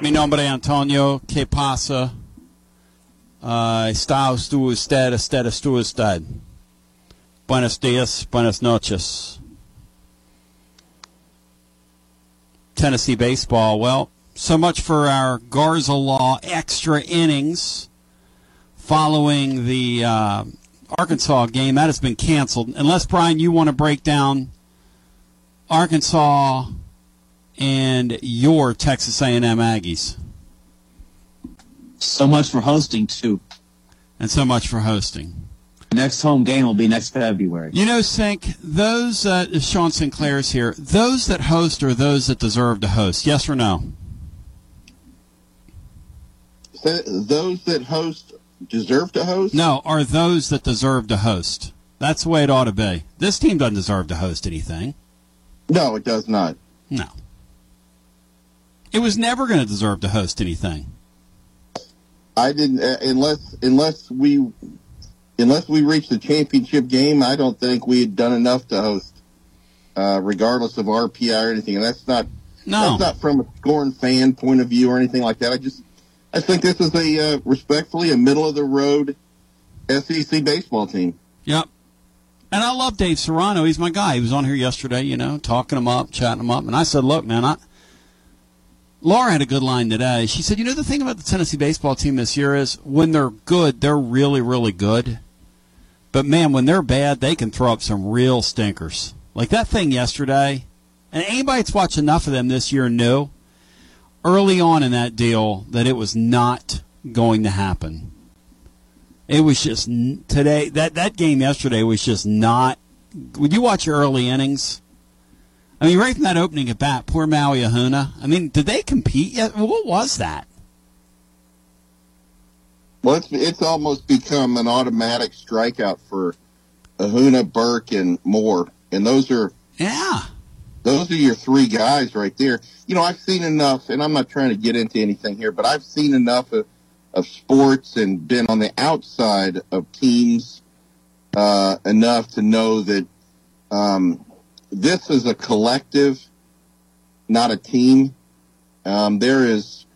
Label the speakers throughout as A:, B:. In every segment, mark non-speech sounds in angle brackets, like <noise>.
A: Mi nombre Antonio. ¿Qué pasa? Uh, está usted, usted, usted, usted. Buenos dias, buenas noches. Tennessee baseball. Well, so much for our Garza Law extra innings following the uh, Arkansas game. That has been canceled. Unless, Brian, you want to break down Arkansas and your Texas A&M Aggies.
B: So much for hosting too.
A: And so much for hosting.
B: Next home game will be next February.
A: You know, Sink, those, uh, Sean Sinclair's here, those that host are those that deserve to host. Yes or no?
C: Those that host deserve to host?
A: No, are those that deserve to host. That's the way it ought to be. This team doesn't deserve to host anything.
C: No, it does not.
A: No. It was never going to deserve to host anything.
C: I didn't uh, unless unless we unless we reached the championship game. I don't think we had done enough to host, uh, regardless of RPI or anything. And that's not
A: no,
C: that's not from a scorn fan point of view or anything like that. I just I think this is a uh, respectfully a middle of the road SEC baseball team.
A: Yep. And I love Dave Serrano. He's my guy. He was on here yesterday, you know, talking him up, chatting him up. And I said, look, man, I, Laura had a good line today. She said, you know, the thing about the Tennessee baseball team this year is when they're good, they're really, really good. But man, when they're bad, they can throw up some real stinkers. Like that thing yesterday. And anybody that's watched enough of them this year knew early on in that deal that it was not going to happen. It was just today that that game yesterday was just not. Would you watch your early innings? I mean, right from that opening at bat, poor Maui Ahuna. I mean, did they compete yet? What was that?
C: Well, it's, it's almost become an automatic strikeout for Ahuna, Burke, and Moore, and those are
A: yeah,
C: those are your three guys right there. You know, I've seen enough, and I'm not trying to get into anything here, but I've seen enough of, of sports and been on the outside of teams uh, enough to know that um, this is a collective, not a team. Um, there is,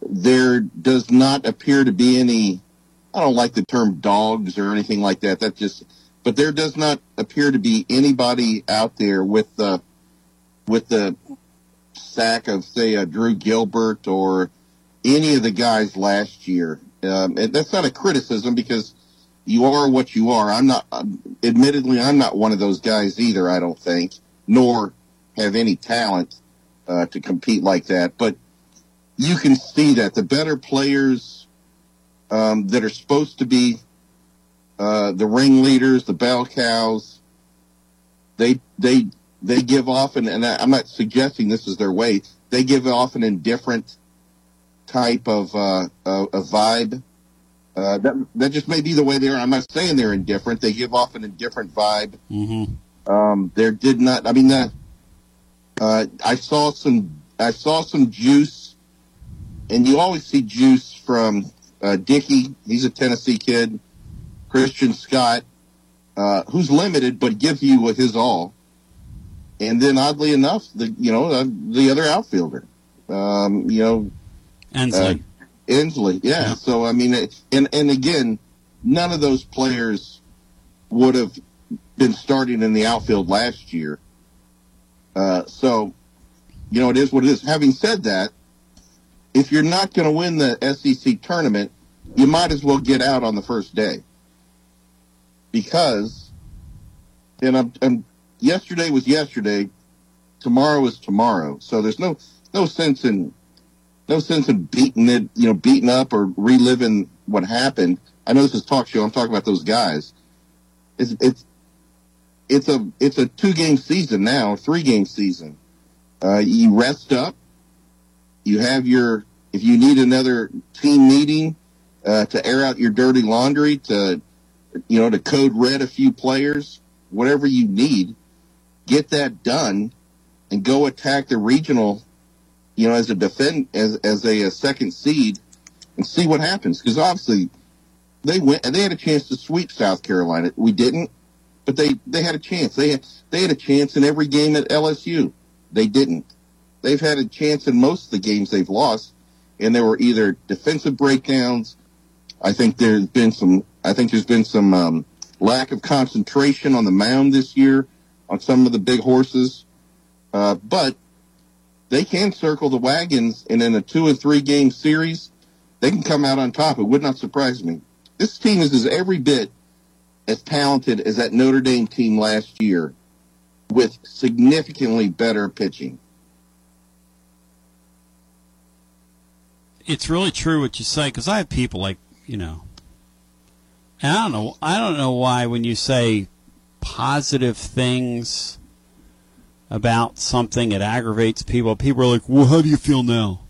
C: there does not appear to be any. I don't like the term dogs or anything like that. That just, but there does not appear to be anybody out there with the, with the sack of say a Drew Gilbert or any of the guys last year. Um, and that's not a criticism because you are what you are. I'm not, admittedly, I'm not one of those guys either, I don't think, nor have any talent uh, to compete like that. But you can see that the better players um, that are supposed to be uh, the ringleaders, the bell cows, they they they give off, and, and I'm not suggesting this is their way. They give off an indifferent type of uh, a vibe uh, that that just may be the way they are. I'm not saying they're indifferent. They give off an indifferent vibe.
A: Mm-hmm.
C: Um, there did not. I mean, uh, uh, I saw some. I saw some juice, and you always see juice from uh, Dickey. He's a Tennessee kid. Christian Scott, uh, who's limited but gives you his all. And then, oddly enough, the you know uh, the other outfielder, um, you know,
A: Ensley.
C: Ensley, yeah. yeah. So I mean, and and again, none of those players would have been starting in the outfield last year. Uh, so, you know, it is what it is. Having said that, if you're not going to win the SEC tournament, you might as well get out on the first day because, and I'm, I'm yesterday was yesterday, tomorrow is tomorrow. So there's no no sense in no sense in beating it, you know, beating up or reliving what happened. I know this is talk show. I'm talking about those guys. It's it's it's a it's a two game season now, three game season. Uh, you rest up. You have your if you need another team meeting uh, to air out your dirty laundry, to you know, to code red a few players, whatever you need, get that done, and go attack the regional you know, as a defend as as a, a second seed and see what happens. Because obviously they went they had a chance to sweep South Carolina. We didn't, but they they had a chance. They had they had a chance in every game at LSU. They didn't. they've had a chance in most of the games they've lost, and there were either defensive breakdowns. I think there's been some. I think there's been some um, lack of concentration on the mound this year on some of the big horses, uh, but they can circle the wagons, and in a two and three game series, they can come out on top. It would not surprise me. This team is, is every bit as talented as that Notre Dame team last year, with significantly better pitching.
A: It's really true what you say because I have people like you know. I don't know. I don't know why when you say positive things about something, it aggravates people. People are like, "Well, how do you feel now?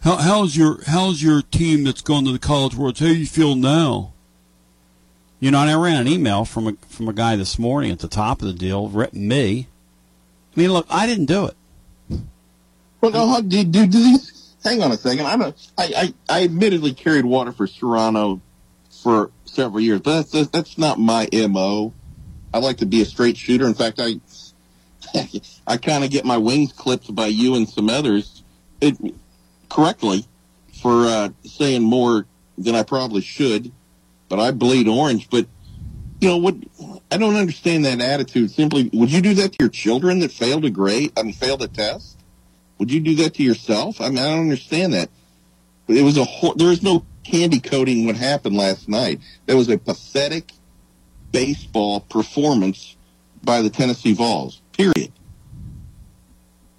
A: How, how's your How's your team that's gone to the College World? How do you feel now?" You know, and I ran an email from a from a guy this morning at the top of the deal, written me. I mean, look, I didn't do it.
C: Well, no, do, do, do? Hang on a second. I, I, I admittedly carried water for Serrano for several years, but that's that's not my mo. I like to be a straight shooter. In fact, I <laughs> I kind of get my wings clipped by you and some others it, correctly for uh, saying more than I probably should but I bleed orange. But you know what? I don't understand that attitude. Simply, would you do that to your children that failed a grade? I mean, failed a test? Would you do that to yourself? I mean, I don't understand that. It was a there was no candy coating what happened last night. There was a pathetic baseball performance by the Tennessee Vols. Period.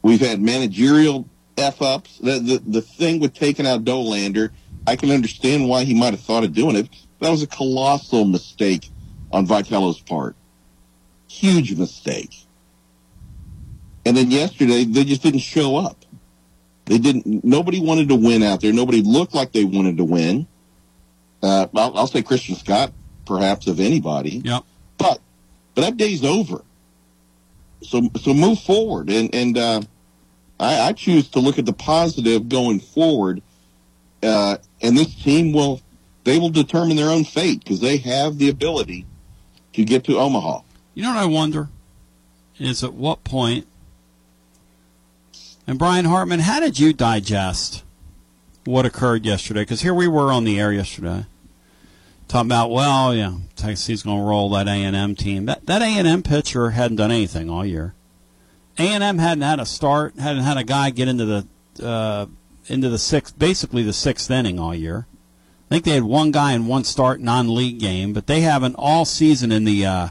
C: We've had managerial f ups. The, the the thing with taking out Dolander, I can understand why he might have thought of doing it that was a colossal mistake on Vitello's part. Huge mistake. And then yesterday, they just didn't show up. They didn't. Nobody wanted to win out there. Nobody looked like they wanted to win. Uh, I'll, I'll say Christian Scott, perhaps of anybody.
A: Yep.
C: But but that day's over. So so move forward, and and uh, I, I choose to look at the positive going forward. Uh, and this team will they will determine their own fate because they have the ability to get to Omaha.
A: You know what I wonder is at what point. And Brian Hartman, how did you digest what occurred yesterday? Because here we were on the air yesterday, talking about well, yeah, Tennessee's going to roll that A and M team. That that A and M pitcher hadn't done anything all year. A and M hadn't had a start, hadn't had a guy get into the uh, into the sixth, basically the sixth inning all year. I think they had one guy in one start non-league game, but they haven't all season in the. Uh,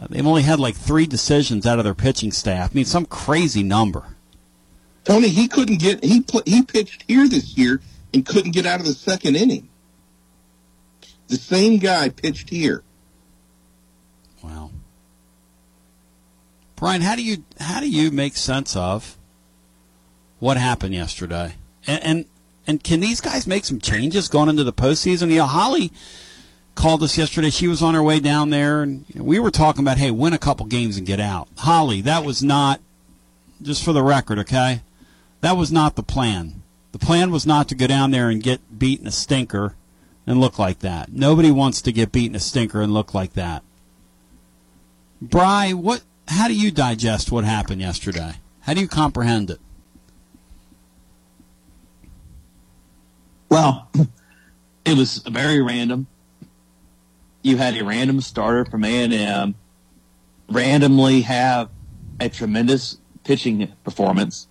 A: uh, they've only had like three decisions out of their pitching staff. I mean, some crazy number.
C: Tony, he couldn't get he he pitched here this year and couldn't get out of the second inning. The same guy pitched here.
A: Wow. Brian, how do you how do you make sense of what happened yesterday? And, and and can these guys make some changes going into the postseason? You know, Holly called us yesterday. She was on her way down there, and you know, we were talking about, hey, win a couple games and get out. Holly, that was not, just for the record, okay? That was not the plan. The plan was not to go down there and get beaten a stinker and look like that. Nobody wants to get beaten a stinker and look like that. Bry, what? How do you digest what happened yesterday? How do you comprehend it?
B: Well, <laughs> it was very random. You had a random starter from A&M randomly have a tremendous pitching performance,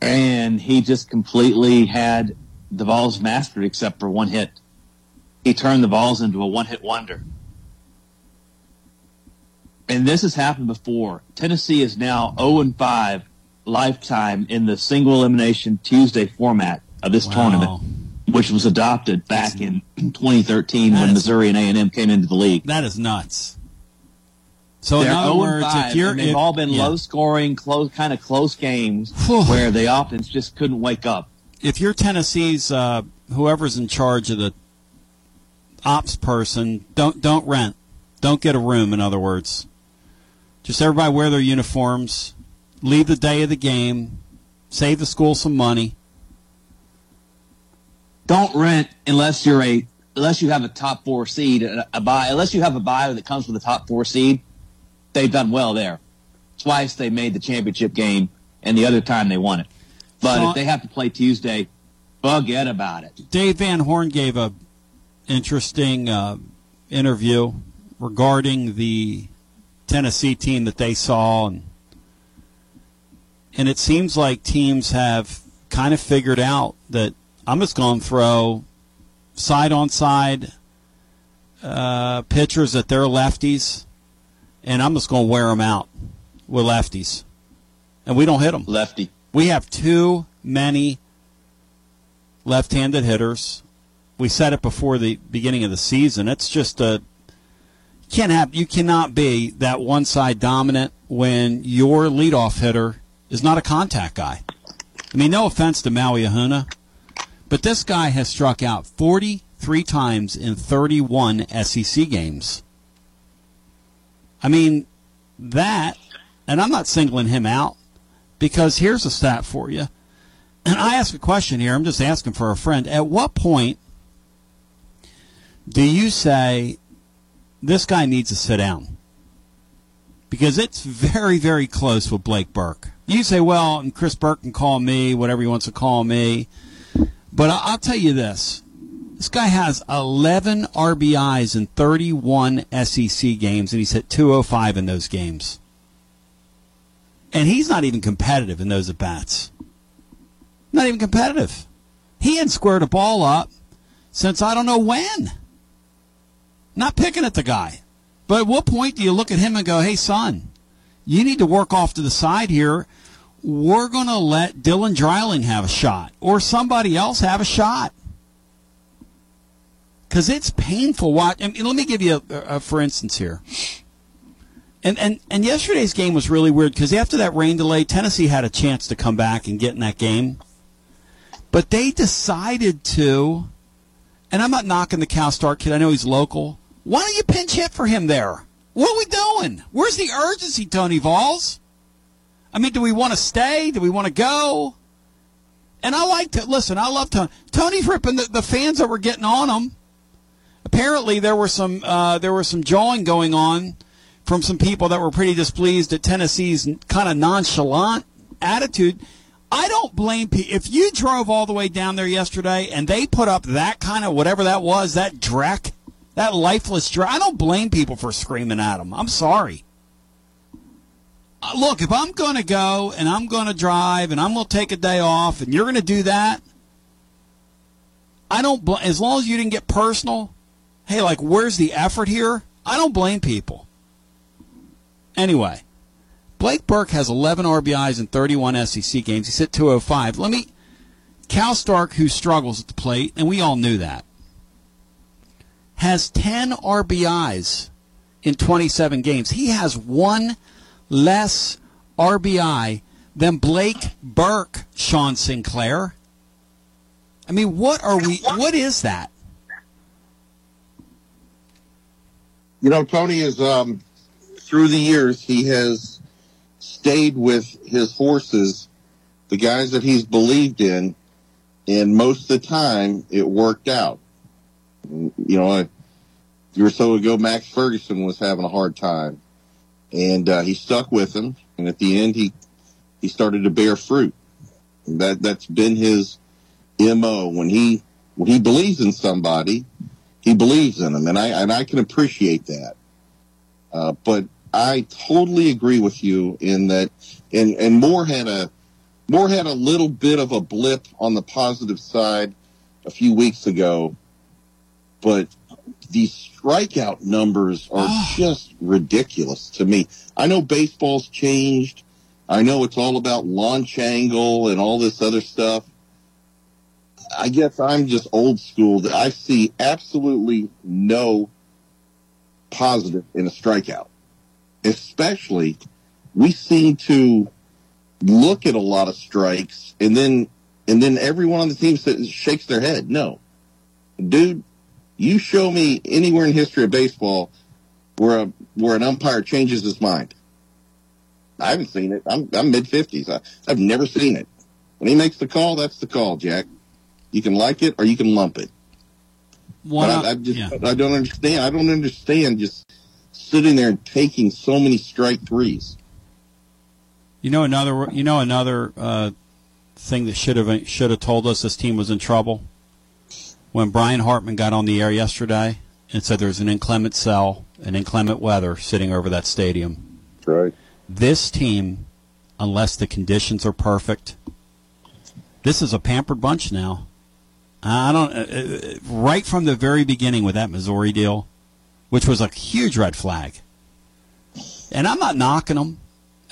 B: and he just completely had the Vols mastered except for one hit. He turned the Vols into a one-hit wonder. And this has happened before. Tennessee is now 0 and 5 lifetime in the single elimination Tuesday format of this wow. tournament, which was adopted back in 2013 when is, Missouri and A&M came into the league.
A: That is nuts. So
B: They're
A: in other oh
B: words,
A: if you're,
B: they've all been
A: yeah.
B: low scoring, close kind of close games where the offense just couldn't wake up.
A: If you're Tennessee's uh, whoever's in charge of the ops person, don't don't rent, don't get a room. In other words, just everybody wear their uniforms, leave the day of the game, save the school some money
B: don't rent unless you're a unless you have a top four seed, a, a buy unless you have a buyer that comes with a top four seed. They've done well there. Twice they made the championship game and the other time they won it. But
A: So-
B: if they have to play Tuesday, forget about it.
A: Dave Van Horn gave a interesting uh, interview regarding the Tennessee team that they saw, and and it seems like teams have kind of figured out that I'm just going to throw side on side uh, pitchers that they're lefties, and I'm just going to wear them out with lefties, and we don't hit them.
B: Lefty.
A: We have too many left-handed hitters. We said it before the beginning of the season. It's just a can't have you cannot be that one side dominant when your leadoff hitter is not a contact guy. I mean, no offense to Maui Ahuna, but this guy has struck out 43 times in 31 SEC games. I mean, that, and I'm not singling him out because here's a stat for you. <clears throat> And I ask a question here. I'm just asking for a friend. At what point do you say this guy needs to sit down? Because it's very, very close with Blake Burke. You say, well, and Chris Burke can call me, whatever he wants to call me. But I'll tell you this. This guy has 11 RBIs in 31 SEC games, and he's hit 205 in those games. And he's not even competitive in those at bats. Not even competitive. He hadn't squared a ball up since I don't know when. Not picking at the guy. But at what point do you look at him and go, hey, son, you need to work off to the side here. We're going to let Dylan Dreiling have a shot or somebody else have a shot. Because it's painful. Watch. I mean, let me give you a, a for instance here. And, and and yesterday's game was really weird because after that rain delay, Tennessee had a chance to come back and get in that game, but they decided to. And I'm not knocking the Cal Stark kid. I know he's local. Why don't you pinch hit for him there? What are we doing? Where's the urgency, Tony Valls? I mean, do we want to stay? Do we want to go? And I like to listen. I love Tony. Tony's ripping the, the fans that were getting on him. Apparently, there were some uh, there was some jawing going on from some people that were pretty displeased at Tennessee's kind of nonchalant attitude. I don't blame people. If you drove all the way down there yesterday and they put up that kind of whatever that was, that dreck, that lifeless dreck, I don't blame people for screaming at them. I'm sorry. Uh, Look, if I'm going to go and I'm going to drive and I'm going to take a day off and you're going to do that, I don't, bl- as long as you didn't get personal, hey, like, where's the effort here? I don't blame people. Anyway, Blake Burke has 11 RBIs in 31 SEC games. He's hit 205. Let me. Cal Stark, who struggles at the plate, and we all knew that, has 10 RBIs in 27 games. He has one less RBI than Blake Burke, Sean Sinclair. I mean, what are we? What is that?
C: You know, Tony is um, through the years he has stayed with his horses, the guys that he's believed in, and most of the time it worked out. You know, a year or so ago, Max Ferguson was having a hard time, and uh, he stuck with him, and at the end he he started to bear fruit. That that's been his mo when he when he believes in somebody he believes in them, and I and I can appreciate that. Uh, but I totally agree with you in that, and and Moore had a Moore had a little bit of a blip on the positive side a few weeks ago, but these strikeout numbers are ah. just ridiculous to me. I know baseball's changed. I know it's all about launch angle and all this other stuff. I guess I'm just old school that I see absolutely no positive in a strikeout. Especially, we seem to look at a lot of strikes and then and then everyone on the team shakes their head. No, dude, you show me anywhere in history of baseball where a, where an umpire changes his mind. I haven't seen it. I'm I'm mid fifties. I've never seen it. When he makes the call, that's the call, Jack. You can like it or you can lump it.
A: One
C: But I, I just
A: yeah.
C: I don't understand. I don't understand just sitting there and taking so many strike threes.
A: You know another. You know another uh, thing that should have should have told us this team was in trouble when Brian Hartman got on the air yesterday and said there's an inclement cell and inclement weather sitting over that stadium.
C: Right.
A: This team, unless the conditions are perfect, this is a pampered bunch now. I don't. Uh, uh, right from the very beginning with that Missouri deal, which was a huge red flag. And I'm not knocking them,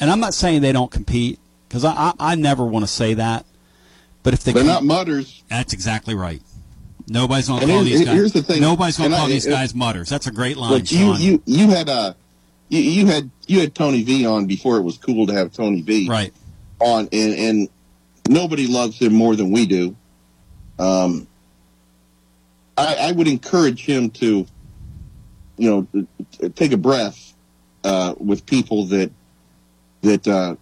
A: and I'm not saying they don't compete because I, I, I never want to say that. But if they
C: They're
A: can't-
C: mutters.
A: that's exactly right. Nobody's going to call these guys.
C: here's the thing,
A: Nobody's going to call
C: I-
A: these
C: it-
A: guys mutters. That's a great line,
C: But you, you, you had uh, you, you had you had Tony V on before it was cool to have Tony V
A: right.
C: on, and, and nobody loves him more than we do. Um, I, I would encourage him to, you know, take a breath uh, with people that that uh,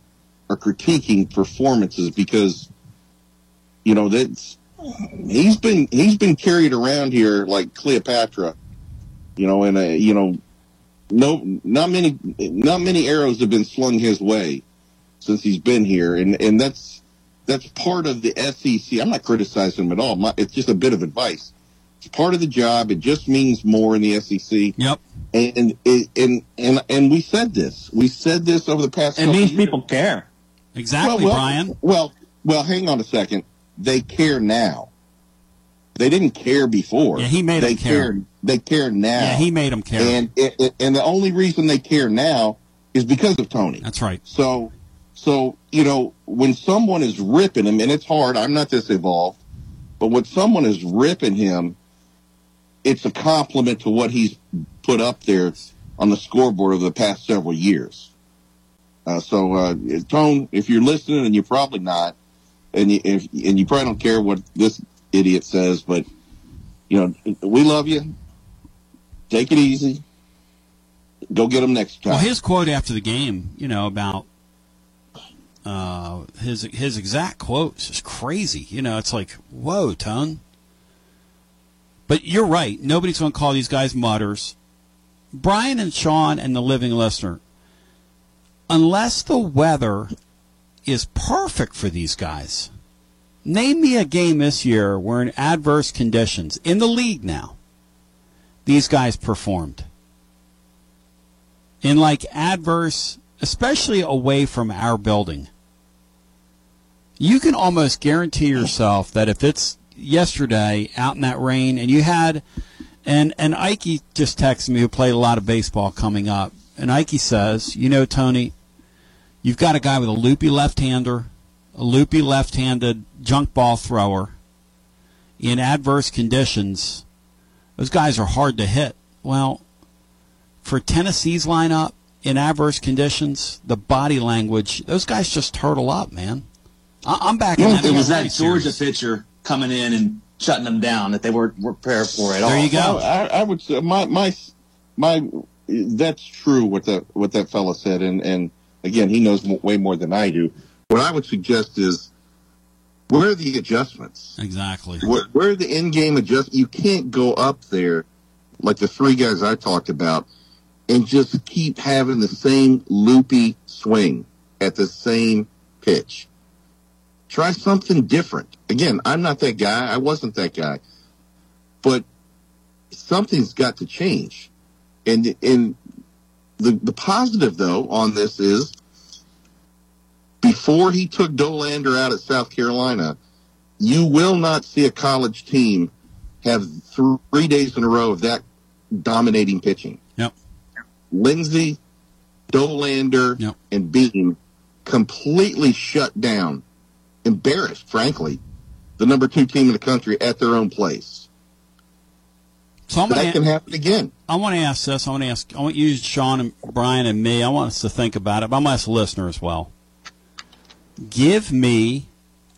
C: are critiquing performances because, you know, that's he's been he's been carried around here like Cleopatra, you know, and uh, you know, no, not many not many arrows have been slung his way since he's been here, and and that's that's part of the SEC. I'm not criticizing him at all. My, it's just a bit of advice. Part of the job. It just means more in the SEC.
A: Yep.
C: And and and and, and we said this. We said this over the past.
B: It
C: couple
B: means
C: years.
B: people care.
A: Exactly,
C: well,
A: Brian.
C: Well, well, hang on a second. They care now. They didn't care before.
A: Yeah, he made
C: they
A: them care.
C: They care now.
A: Yeah, he made them care.
C: and it- and the only reason they care now is because of Tony.
A: That's right.
C: So, so you know, when someone is ripping him, and it's hard. I'm not this evolved, but when someone is ripping him, it's a compliment to what he's put up there on the scoreboard over the past several years. Uh, so, uh, Tone, if you're listening, and you're probably not, and you, if and you probably don't care what this idiot says, but you know, we love you. Take it easy. Go get him next time.
A: Well, his quote after the game, you know, about uh, his his exact quote is crazy. You know, it's like, whoa, Tone. But you're right. Nobody's going to call these guys mutters. Brian and Sean and the living listener, unless the weather is perfect for these guys, name me a game this year where in adverse conditions in the league now, these guys performed in like adverse, especially away from our building. You can almost guarantee yourself that if it's yesterday out in that rain and you had, and, and Ike just texted me who played a lot of baseball coming up, and Ike says, you know, Tony, you've got a guy with a loopy left-hander, a loopy left-handed junk ball thrower in adverse conditions. Those guys are hard to hit. Well, for Tennessee's lineup in adverse conditions, the body language, those guys just turtle up, man. I- I'm back in
C: Yeah,
A: that.
B: It was that Georgia
A: serious.
B: pitcher coming in and shutting them down that they weren't, weren't prepared for at all.
A: There you go.
C: Well, I, I would say my my my that's true what that what that fellow said, and and again he knows mo- way more than I do. What I would suggest is where are the adjustments?
A: Exactly.
C: Where, where are the in-game adjust? You can't go up there like the three guys I talked about and just keep having the same loopy swing at the same pitch. Try something different. Again, I'm not that guy. I wasn't that guy. But something's got to change. And and the the positive though on this is before he took Dolander out at South Carolina, you will not see a college team have three days in a row of that dominating pitching.
A: Yep.
C: Lindsey, Dolander,
A: Yep.
C: and Beam completely shut down, embarrassed, frankly, the number two team in the country at their own place.
A: So I'm
C: That
A: gonna,
C: can happen again.
A: I want to ask this. I want to ask. I want you, Sean and Brian and me. I want us to think about it. But I'm going to ask the listener as well. Give me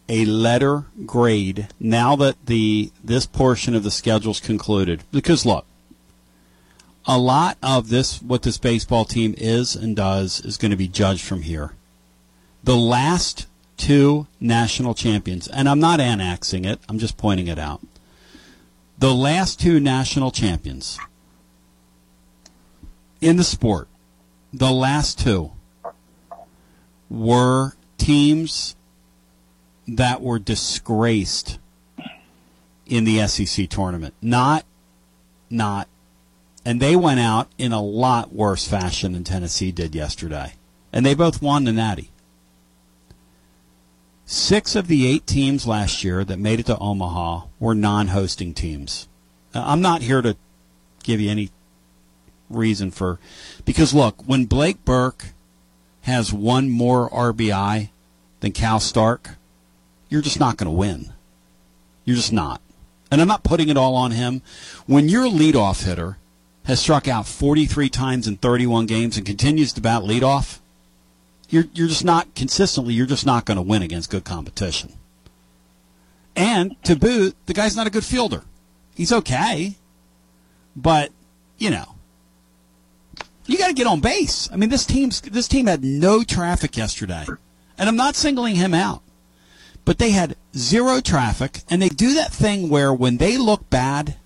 A: a letter grade now that the this portion of the schedule's concluded. Because look, a lot of this, what this baseball team is and does, is going to be judged from here. The last two national champions, and I'm not annexing it. I'm just pointing it out. The last two national champions in the sport, the last two, were teams that were disgraced in the SEC tournament. Not, not, and they went out in a lot worse fashion than Tennessee did yesterday. And they both won the Natty. Six of the eight teams last year that made it to Omaha were non hosting teams. I'm not here to give you any reason for. Because look, when Blake Burke has one more RBI than Cal Stark, you're just not going to win. You're just not. And I'm not putting it all on him. When your leadoff hitter has struck out 43 times in 31 games and continues to bat leadoff, you're you're just not consistently. You're just not going to win against good competition. And to boot, the guy's not a good fielder. He's okay, but you know, you got to get on base. I mean, this team's this team had no traffic yesterday, and I'm not singling him out, but they had zero traffic, and they do that thing where when they look bad,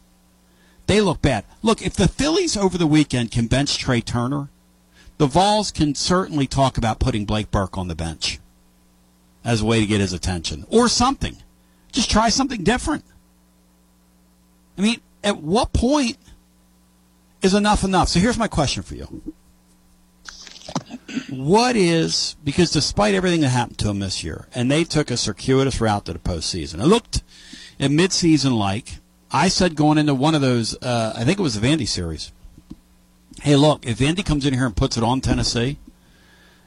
A: they look bad. Look, if the Phillies over the weekend can bench Trea Turner, the Vols can certainly talk about putting Blake Burke on the bench as a way to get his attention or something. Just try something different. I mean, at what point is enough enough? So here's my question for you. What is, because despite everything that happened to them this year, and they took a circuitous route to the postseason, it looked at midseason like, I said going into one of those, uh, I think it was the Vandy series, hey, look, if Vandy comes in here and puts it on Tennessee,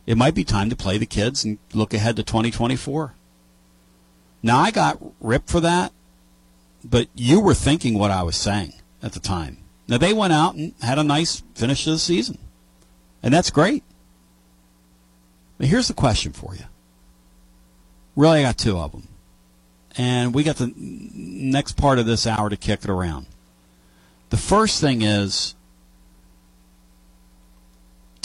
A: it might be time to play the kids and look ahead to 2024. Now, I got ripped for that, but you were thinking what I was saying at the time. Now, they went out and had a nice finish to the season, and that's great. But here's the question for you. Really, I got two of them. And we got the next part of this hour to kick it around. The first thing is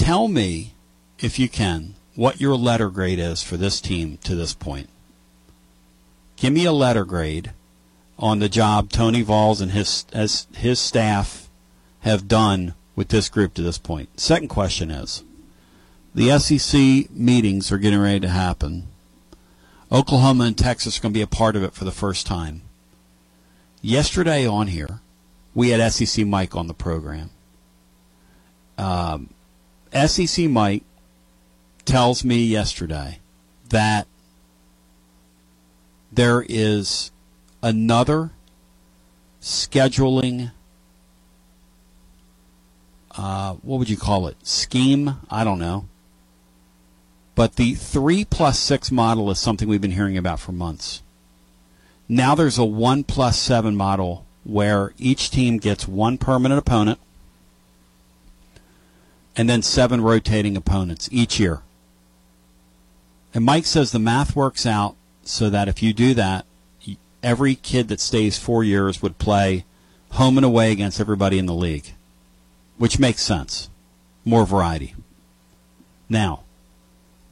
A: tell me, if you can, what your letter grade is for this team to this point. Give me a letter grade on the job Tony Vols and his as his staff have done with this group to this point. Second question is the SEC meetings are getting ready to happen. Oklahoma and Texas are going to be a part of it for the first time. Yesterday on here, we had SEC Mike on the program. Um, SEC Mike tells me yesterday that there is another scheduling uh, what would you call it? Scheme? I don't know. But the 3 plus 6 model is something we've been hearing about for months. Now there's a 1 plus 7 model where each team gets one permanent opponent and then seven rotating opponents each year. And Mike says the math works out so that if you do that, every kid that stays four years would play home and away against everybody in the league, which makes sense. More variety. Now,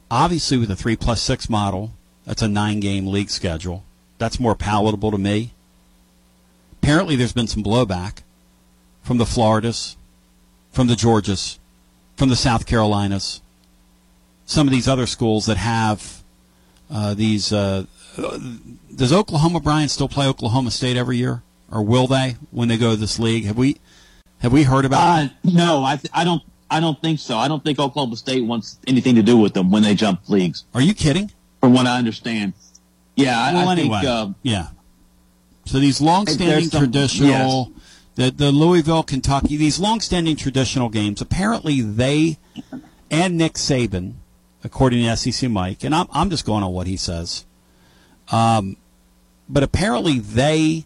A: obviously, with a 3 plus 6 model, that's a nine game league schedule. That's more palatable to me. Apparently, there's been some blowback from the Floridas, from the Georgias, from the South Carolinas, some of these other schools that have uh, these. Uh, does Oklahoma Brian still play Oklahoma State every year, or will they when they go to this league? Have we have we heard about?
B: Uh, no, I th- I don't I don't think so. I don't think Oklahoma State wants anything to do with them when they jump leagues.
A: Are you kidding?
B: From what I understand, yeah.
A: Well,
B: I, I
A: anyway,
B: think, uh,
A: yeah. So these long-standing
B: some-
A: traditional, the the Louisville, Kentucky, these long-standing traditional games. Apparently, they and Nick Saban, according to SEC Mike, and I'm I'm just going on what he says. Um, but apparently they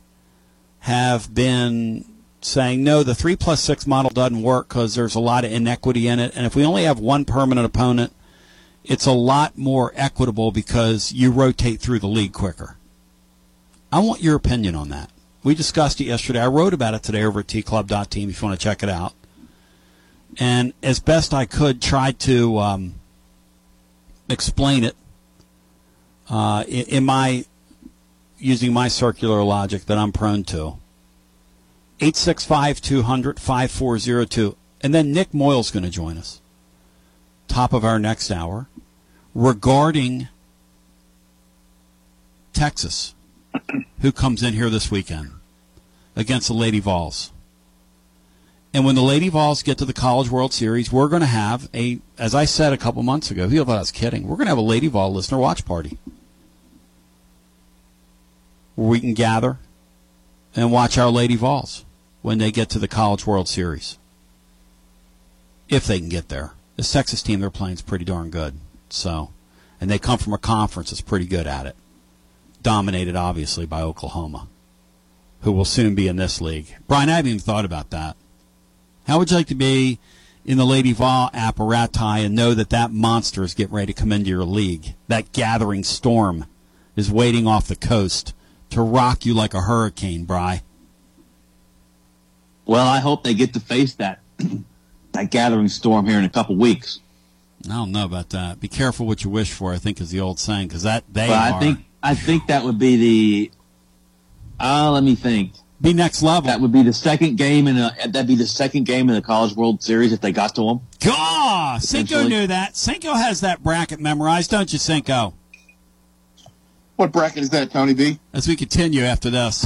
A: have been saying no, the three plus six model doesn't work because there's a lot of inequity in it, and if we only have one permanent opponent, it's a lot more equitable because you rotate through the league quicker. I want your opinion on that. We discussed it yesterday. I wrote about it today over at tclub.team if you want to check it out. And as best I could, tried to um, explain it uh, in, in my using my circular logic that I'm prone to. 865 200 5402. And then Nick Moyle's going to join us. Top of our next hour. regarding Texas, who comes in here this weekend against the Lady Vols. And when the Lady Vols get to the College World Series, we're going to have a, as I said a couple months ago, people thought I was kidding, we're going to have a Lady Vol listener watch party where we can gather and watch our Lady Vols when they get to the College World Series. If they can get there. The Texas team they're playing is pretty darn good. So, and they come from a conference that's pretty good at it. Dominated, obviously, by Oklahoma, who will soon be in this league. Brian, I haven't even thought about that. How would you like to be in the Lady Vol apparati and know that that monster is getting ready to come into your league? That gathering storm is waiting off the coast to rock you like a hurricane, Bry.
B: Well, I hope they get to face that <clears throat> that gathering storm here in a couple weeks.
A: I don't know about that. Be careful what you wish for. I think is the old saying because that they
B: But
A: are.
B: I think I think that would be the. Uh, let me think.
A: be next level.
B: That would be the second game in a. That'd be the second game in the College World Series if they got to them.
A: God, Cinco knew that. Cinco has that bracket memorized, don't you, Cinco?
C: What bracket is that, Tony B?
A: As we continue after this.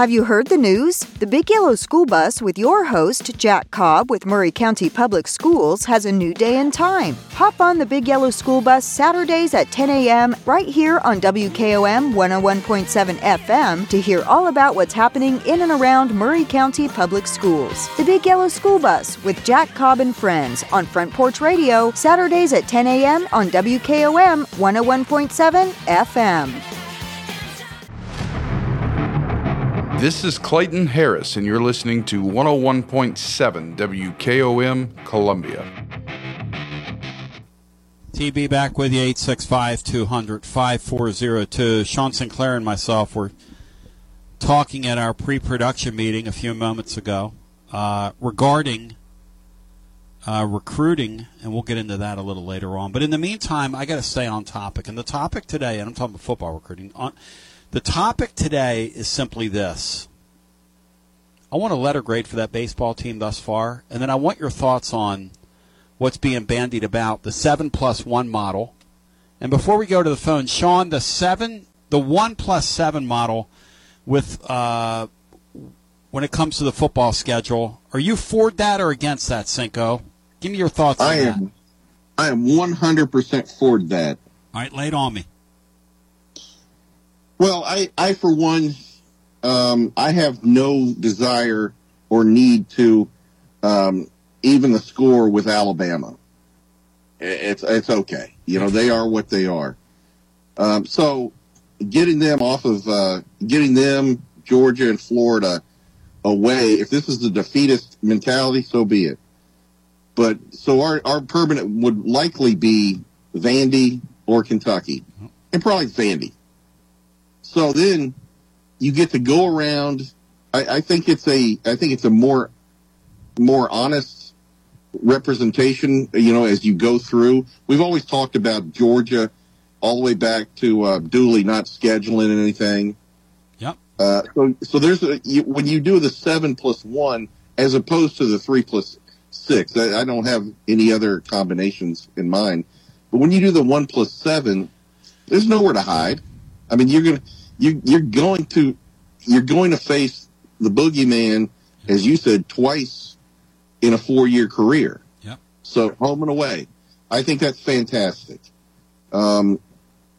D: Have you heard the news? The Big Yellow School Bus with your host, Jack Cobb with Maury County Public Schools, has a new day and time. Hop on the Big Yellow School Bus Saturdays at 10 a.m. right here on WKOM 101.7 FM to hear all about what's happening in and around Maury County Public Schools. The Big Yellow School Bus with Jack Cobb and Friends on Front Porch Radio, Saturdays at 10 a.m. on WKOM 101.7 FM.
E: This is Clayton Harris, and you're listening to 101.7 WKOM Columbia.
A: TB back with you, 865 200 5402. Sean Sinclair and myself were talking at our pre production meeting a few moments ago uh, regarding uh, recruiting, and we'll get into that a little later on. But in the meantime, I got to stay on topic. And the topic today, and I'm talking about football recruiting, on, the topic today is simply this. I want a letter grade for that baseball team thus far, and then I want your thoughts on what's being bandied about the seven plus one model. And before we go to the phone, Sean, the seven, the one plus seven model, with uh, when it comes to the football schedule, are you for that or against that, Cinco? Give me your thoughts.
C: I am. I am 100% for that.
A: All right, lay it on me.
C: Well, I, I for one, um, I have no desire or need to um, even the score with Alabama. It's it's okay. You know they are what they are. Um, so getting them off of uh, getting them Georgia and Florida away. If this is the defeatist mentality, so be it. But so our our permanent would likely be Vandy or Kentucky, and probably Vandy. So then you get to go around. I, I think it's a I think it's a more more honest representation. You know, as you go through, we've always talked about Georgia all the way back to uh, Dooley not scheduling anything.
A: Yep.
C: Uh, so so there's a you, when you do the seven plus one as opposed to the three plus six. I, I don't have any other combinations in mind, but when you do the one plus seven, there's nowhere to hide. I mean, you're gonna you you're going to you're going to face the boogeyman, as you said, twice in a four year career.
A: Yep.
C: So home and away. I think that's fantastic. Um,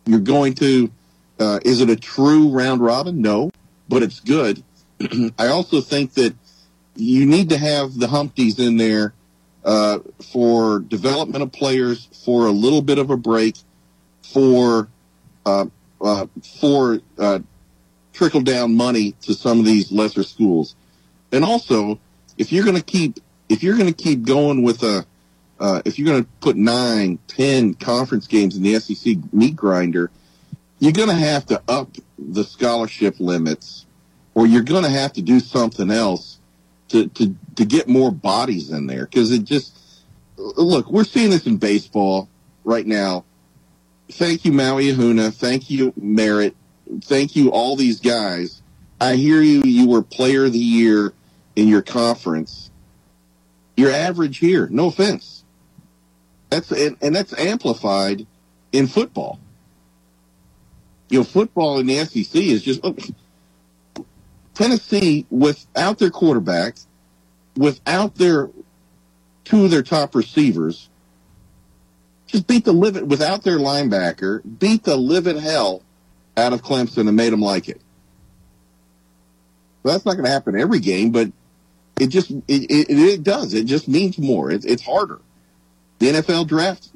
C: you're going to, uh, is it a true round robin? No, but it's good. <clears throat> I also think that you need to have the Humpties in there uh, for development of players, for a little bit of a break, for uh, uh, for uh, trickle down money to some of these lesser schools, and also if you're going to keep if you're going to keep going with a uh, if you're going to put nine, ten conference games in the SEC meat grinder, you're going to have to up the scholarship limits, or you're going to have to do something else to to to get more bodies in there because it just look we're seeing this in baseball right now. Thank you, Maui Ahuna. Thank you, Merritt. Thank you, all these guys. I hear you. You were player of the year in your conference. Your average here. No offense. That's and, and that's amplified in football. You know, football in the SEC is just look, Tennessee without their quarterback, without their two of their top receivers, just beat the living without their linebacker, beat the living hell out of Clemson and made them like it. Well, that's not going to happen every game, but it just it, it, it does. It just means more. It's it's harder. The NFL draft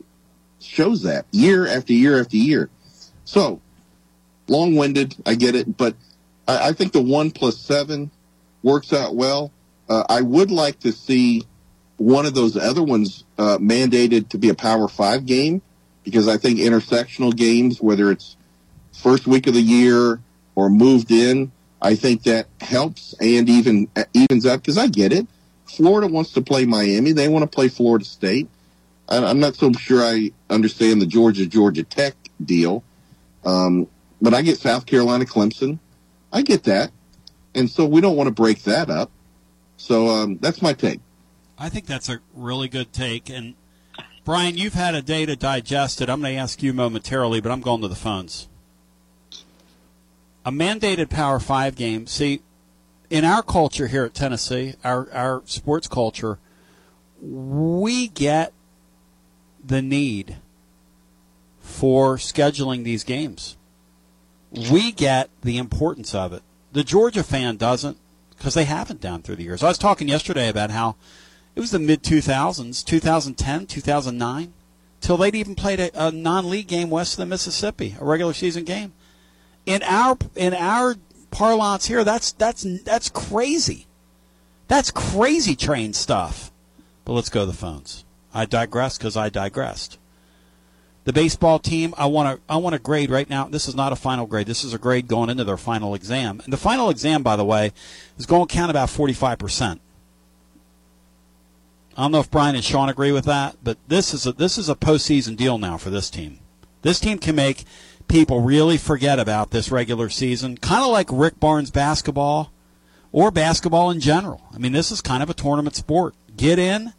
C: shows that year after year after year. So long winded, I get it, but I, I, think the one plus seven works out well. Uh, I would like to see one of those other ones uh, mandated to be a Power Five game because I think intersectional games, whether it's first week of the year or moved in, I think that helps and even evens up because I get it. Florida wants to play Miami. They want to play Florida State. I'm not so sure I understand the Georgia Georgia Tech deal, um, but I get South Carolina Clemson. I get that, and so we don't want to break that up. So um, that's my take.
A: I think that's a really good take, and Brian, you've had a day to digest it. I'm going to ask you momentarily, but I'm going to the phones. A mandated Power Five game. See, in our culture here at Tennessee, our our sports culture, we get the need for scheduling these games. We get the importance of it. The Georgia fan doesn't because they haven't down through the years. I was talking yesterday about how it was the mid 2000s, 2010, 2009, till they'd even played a, a non-league game west of the Mississippi, a regular season game. In our in our parlance here, that's that's that's crazy. That's crazy train stuff. But let's go to the phones. I digress because I digressed. The baseball team, I want to I want to grade right now. This is not a final grade. This is a grade going into their final exam. And the final exam, by the way, is going to count about 45%. I don't know if Brian and Sean agree with that, but this is a this is a postseason deal now for this team. This team can make people really forget about this regular season, kind of like Rick Barnes basketball or basketball in general. I mean, this is kind of a tournament sport. Get in,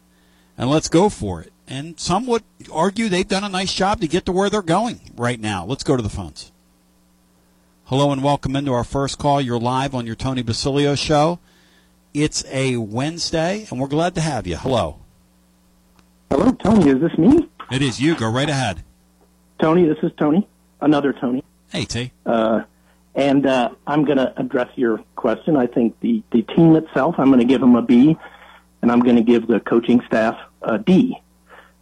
A: and let's go for it. And some would argue they've done a nice job to get to where they're going right now. Let's go to the phones. Hello and welcome into our first call. You're live on your Tony Basilio show. It's a Wednesday, and we're glad to have you. Hello.
F: Hello, Tony. Is this me?
A: It is you. Go right ahead.
F: Tony, this is Tony. Another Tony.
A: Hey, T.
F: Uh, and uh, I'm going to address your question. I think the, the team itself, I'm going to give them a B and I'm going to give the coaching staff a D.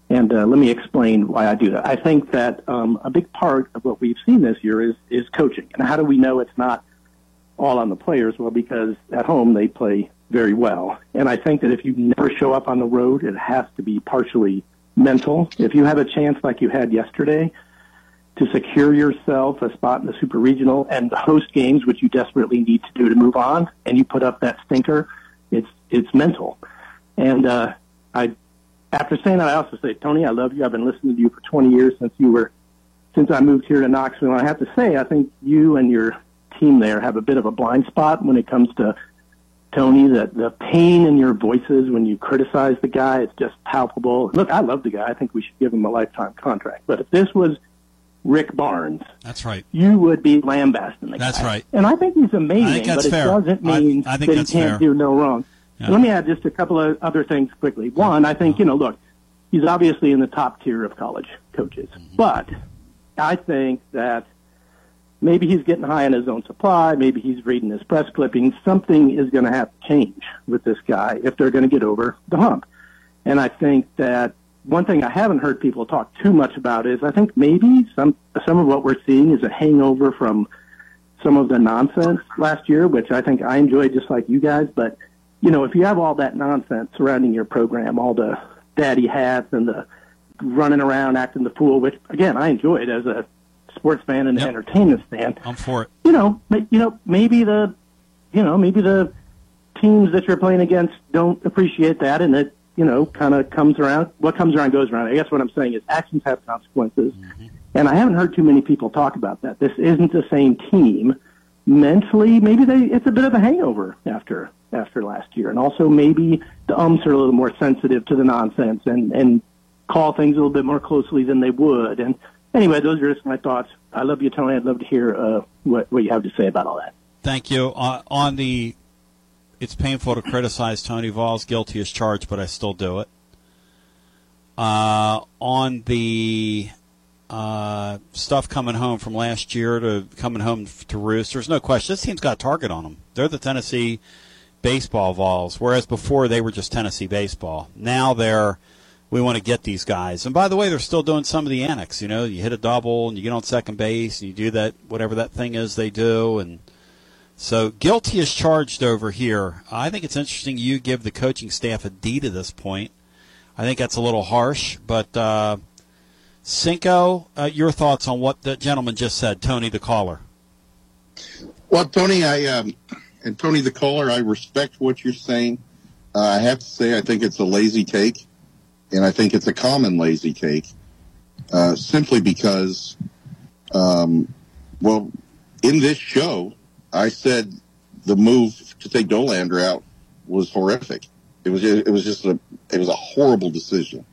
F: And uh, let me explain why I do that. I think that um, a big part of what we've seen this year is is coaching. And how do we know it's not all on the players? Well, because at home they play very well. And I think that if you never show up on the road, it has to be partially mental. If you have a chance like you had yesterday to secure yourself a spot in the super regional and the host games, which you desperately need to do to move on, and you put up that stinker, it's it's mental. And uh, I, after saying that, I also say, Tony, I love you. I've been listening to you for 20 years since you were, since I moved here to Knoxville. And I have to say, I think you and your team there have a bit of a blind spot when it comes to Tony. That the pain in your voices when you criticize the guy, it's just palpable. Look, I love the guy. I think we should give him a lifetime contract. But if this was Rick Barnes.
A: That's right.
F: You would be lambasting the
A: That's
F: guy.
A: right.
F: And I think he's amazing,
A: think that's
F: but it
A: fair.
F: doesn't mean
A: I- I think
F: that he can't
A: fair.
F: do no wrong.
A: Yeah.
F: Let me add just a couple of other things quickly. One, I think, you know, look, he's obviously in the top tier of college coaches,
A: Mm-hmm.
F: but I think that maybe he's getting high on his own supply. Maybe he's reading his press clippings. Something is going to have to change with this guy if they're going to get over the hump. And I think that one thing I haven't heard people talk too much about is I think maybe some some of what we're seeing is a hangover from some of the nonsense last year, which I think I enjoyed just like you guys. But you know, if you have all that nonsense surrounding your program, all the daddy hats and the running around acting the fool, which again I enjoyed as a sports fan and
A: Yep.
F: entertainment stand.
A: I'm for it.
F: You know, you know, maybe the, you know, maybe the teams that you're playing against don't appreciate that, and it, you know, kind of comes around. What comes around goes around. I guess what I'm saying is actions have consequences, mm-hmm. and I haven't heard too many people talk about that. This isn't the same team. Mentally, maybe they it's a bit of a hangover after after last year, and also maybe the umps are a little more sensitive to the nonsense and and call things a little bit more closely than they would. And anyway, those are just my thoughts. I love you, Tony. I'd love to hear uh, what what you have to say about all that.
A: Thank you. Uh, on the, it's painful to criticize Tony Vols, guilty as charged, but I still do it. Uh, on the uh, stuff coming home from last year to coming home to roost. There's no question. This team's got a target on them. They're the Tennessee baseball Vols, whereas before they were just Tennessee baseball. Now they're we want to get these guys. And by the way, they're still doing some of the annex. You know, you hit a double and you get on second base and you do that whatever that thing is they do. And so guilty is charged over here. I think it's interesting you give the coaching staff a D to this point. I think that's a little harsh, but uh, Cinco, uh, your thoughts on what the gentleman just said, Tony the caller.
C: Well, Tony, I um, and Tony the caller, I respect what you're saying. Uh, I have to say, I think it's a lazy take, and I think it's a common lazy cake, uh, simply because, um, well, in this show, I said the move to take Dollander out was horrific. It was it was just a it was a horrible decision.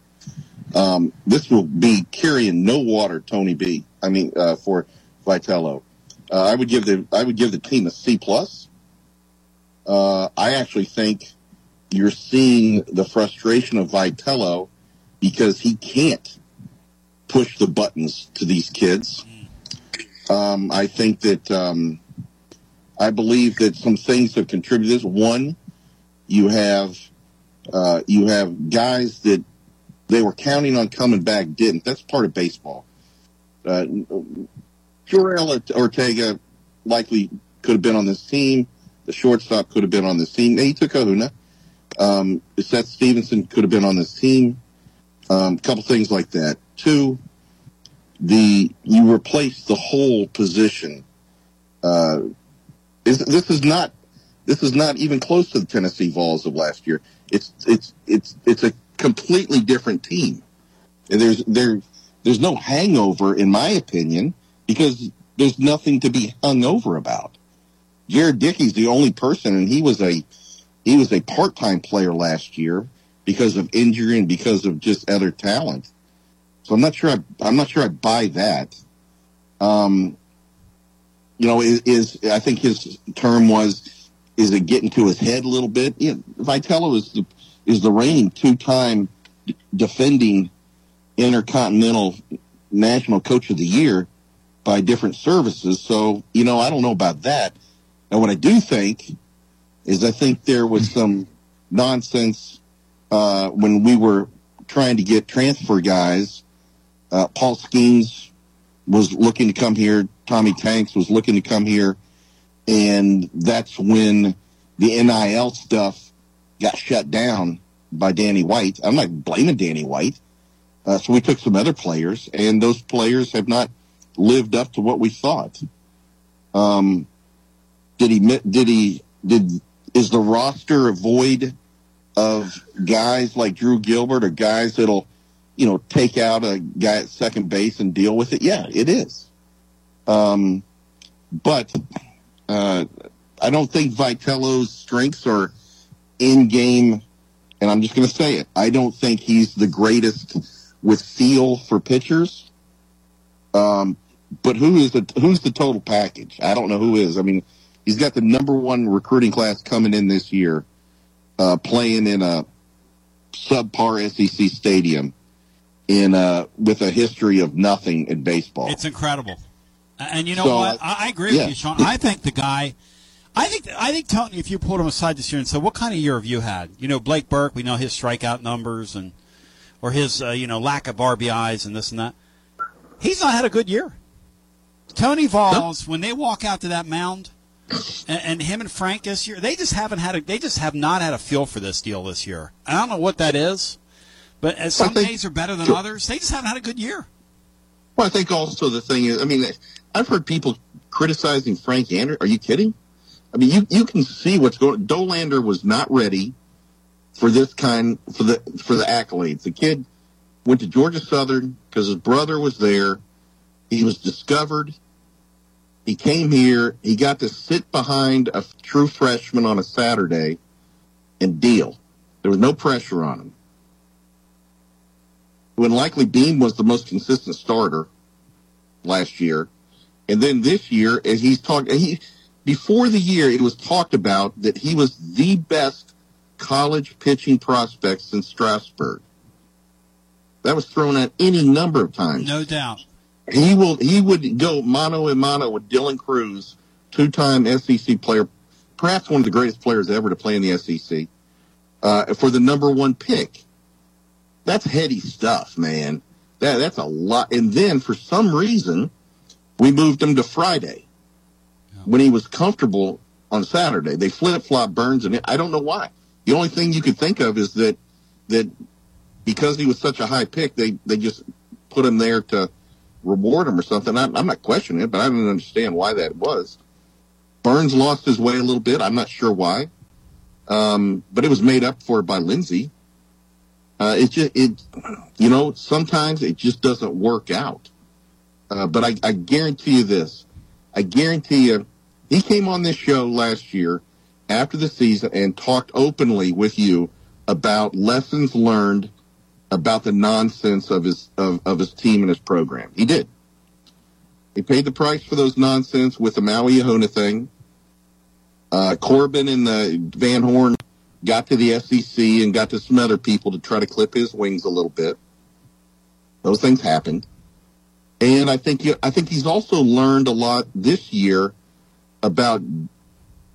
C: Um, this will be carrying no water, Tony B. I mean, uh, for Vitello. Uh, I would give the I would give the team a C plus. Uh, I actually think you're seeing the frustration of Vitello because he can't push the buttons to these kids. Um, I think that um, I believe that some things have contributed. This one, you have uh, you have guys that they were counting on coming back didn't. That's part of baseball. Uh, Ortega likely could have been on this team. The shortstop could have been on this team. He took Kahuna. Um, Seth Stephenson could have been on this team. A um, couple things like that. Two, the you replace the whole position. Uh, is, this is not this is not even close to the Tennessee Vols of last year. It's it's it's it's a completely different team. And there's there there's no hangover in my opinion because there's nothing to be hung over about. Jared Dickey's the only person, and he was a he was a part time player last year because of injury and because of just other talent. So I'm not sure. I, am not sure I buy that. Um, you know, is, is, I think his term was is it getting to his head a little bit? Yeah, Vitello is the is the reigning two time defending intercontinental national coach of the year by different services. So, you know, I don't know about that. And what I do think is I think there was some nonsense uh, when we were trying to get transfer guys. Uh, Paul Skenes was looking to come here. Tommy Tanks was looking to come here. And that's when the NIL stuff got shut down by Danny White. I'm not blaming Danny White. Uh, so we took some other players, and those players have not lived up to what we thought. Um, did he? Did he? Did is the roster void of guys like Drew Gilbert or guys that'll, you know, take out a guy at second base and deal with it? Yeah, it is. Um, but uh, I don't think Vitello's strengths are in game, and I'm just going to say it. I don't think he's the greatest with feel for pitchers. Um, but who is the who's the total package? I don't know who is. I mean, he's got the number one recruiting class coming in this year, uh, playing in a subpar SEC stadium, in uh, with a history of nothing in baseball.
A: It's incredible, and you know so, what? I, I agree yeah. with you, Sean. I think the guy. I think I think Tony, if you pulled him aside this year and said, "What kind of year have you had?" You know, Blake Burke. We know his strikeout numbers and or his uh, you know lack of RBIs and this and that. He's not had a good year. Tony Vols, when they walk out to that mound, and, and, him and Frank this year, they just haven't had a, they just have not had a feel for this deal this year. I don't know what that is, but as some think, days are better than others, they just haven't had a good year.
C: Well, I think also the thing is, I mean, I've heard people criticizing Frank Anderson. Are you kidding? I mean, you you can see what's going. Dollander was not ready for this kind for the for the accolades. The kid went to Georgia Southern because his brother was there. He was discovered. He came here. He got to sit behind a true freshman on a Saturday and deal. There was no pressure on him. When likely Beam was the most consistent starter last year, and then this year, as he's talking, he before the year, it was talked about that he was the best college pitching prospect since Strasburg. That was thrown out any number of times.
A: No doubt.
C: He will he would go mano a mano with Dylan Crews, two-time SEC player, perhaps one of the greatest players ever to play in the SEC, uh, for the number one pick. That's heady stuff, man. That that's a lot. And then for some reason, we moved him to Friday when he was comfortable on Saturday. They flip flop Burns, and I don't know why. The only thing you could think of is that that because he was such a high pick, they they just put him there to reward him or something. I'm, I'm not questioning it, but I don't understand why that was. Burns lost his way a little bit. I'm not sure why, um, but it was made up for by Lindsey. Uh, it just it, you know, sometimes it just doesn't work out. Uh, but I, I guarantee you this: I guarantee you, he came on this show last year after the season and talked openly with you about lessons learned about the nonsense of his of, of his team and his program. He did. He paid the price for those nonsense with the Maui Ahuna thing. Uh, Corbin and the Van Horn got to the SEC and got to some other people to try to clip his wings a little bit. Those things happened, And I think I think he's also learned a lot this year about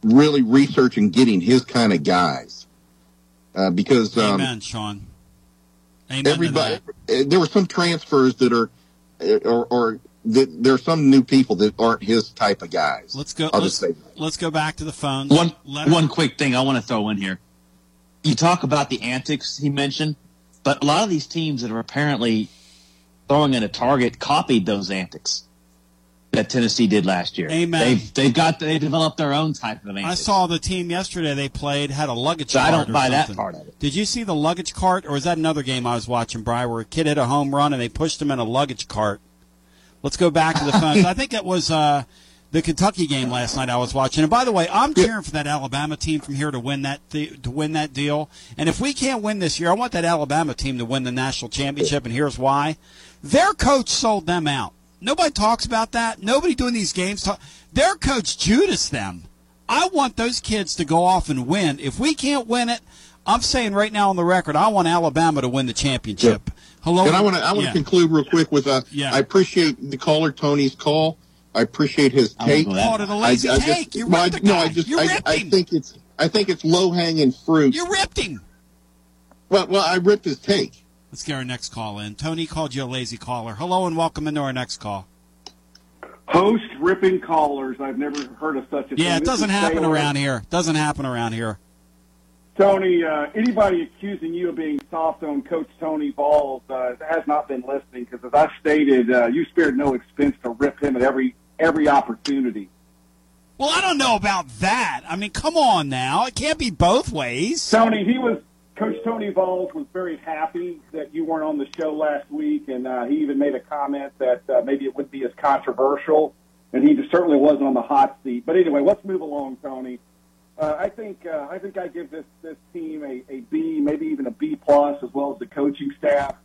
C: really researching getting his kind of guys. Uh, because um,
A: Amen, Sean. Amen
C: everybody, eh, there were some transfers that are, eh, or, or that there are some new people that aren't his type of guys.
A: Let's go.
C: I'll
A: let's,
C: just say
A: let's go back to the phones.
B: One
A: Let-
B: one quick thing I want to throw in here. You talk about the antics he mentioned, but a lot of these teams that are apparently throwing in a target copied those antics that Tennessee did last year.
A: Amen.
B: They've they've got they developed their own type of
A: I saw the team yesterday they played had a luggage
B: So I don't buy that part of it.
A: Did you see the luggage cart, or is that another game I was watching, Brian, where a kid hit a home run and they pushed him in a luggage cart? Let's go back to the phones. I think it was uh, the Kentucky game last night I was watching. And by the way, I'm cheering for that Alabama team from here to win that th- to win that deal. And if we can't win this year, I want that Alabama team to win the national championship. And here's why: their coach sold them out. Nobody talks about that. Nobody doing these games. Talk- their coach Judas them. I want those kids to go off and win. If we can't win it, I'm saying right now on the record, I want Alabama to win the championship. Hello,
C: And I want to I want to
A: Yeah.
C: conclude real quick with a.
A: Yeah.
C: I appreciate the caller Tony's call. I appreciate his take.
A: go that Called it a lazy
C: I, I
A: take.
C: Just,
A: You
C: well,
A: ripped the
C: no. I just
A: You
C: I, I think it's I think it's low hanging fruit.
A: You ripped him.
C: Well, well, I ripped his take.
A: Let's get our next call in. Tony called you a lazy caller. Hello and welcome into our next call.
G: Host ripping callers. I've never heard of such a thing.
A: Yeah, it
G: This
A: doesn't happen
G: Taylor.
A: around here. Doesn't happen around here.
G: Tony, uh, anybody accusing you of being soft on Coach Tony Vols uh, has not been listening because, as I stated, uh, you spared no expense to rip him at every every opportunity.
A: Well, I don't know about that. I mean, come on now. It can't be both ways.
G: Tony, he was Coach Tony Vols was very happy that you weren't on the show last week, and uh, he even made a comment that uh, maybe it wouldn't be as controversial, and he certainly wasn't on the hot seat. But anyway, let's move along, Tony. Uh, I think uh, I think I give this this team a, a B, maybe even a B plus, as well as the coaching staff.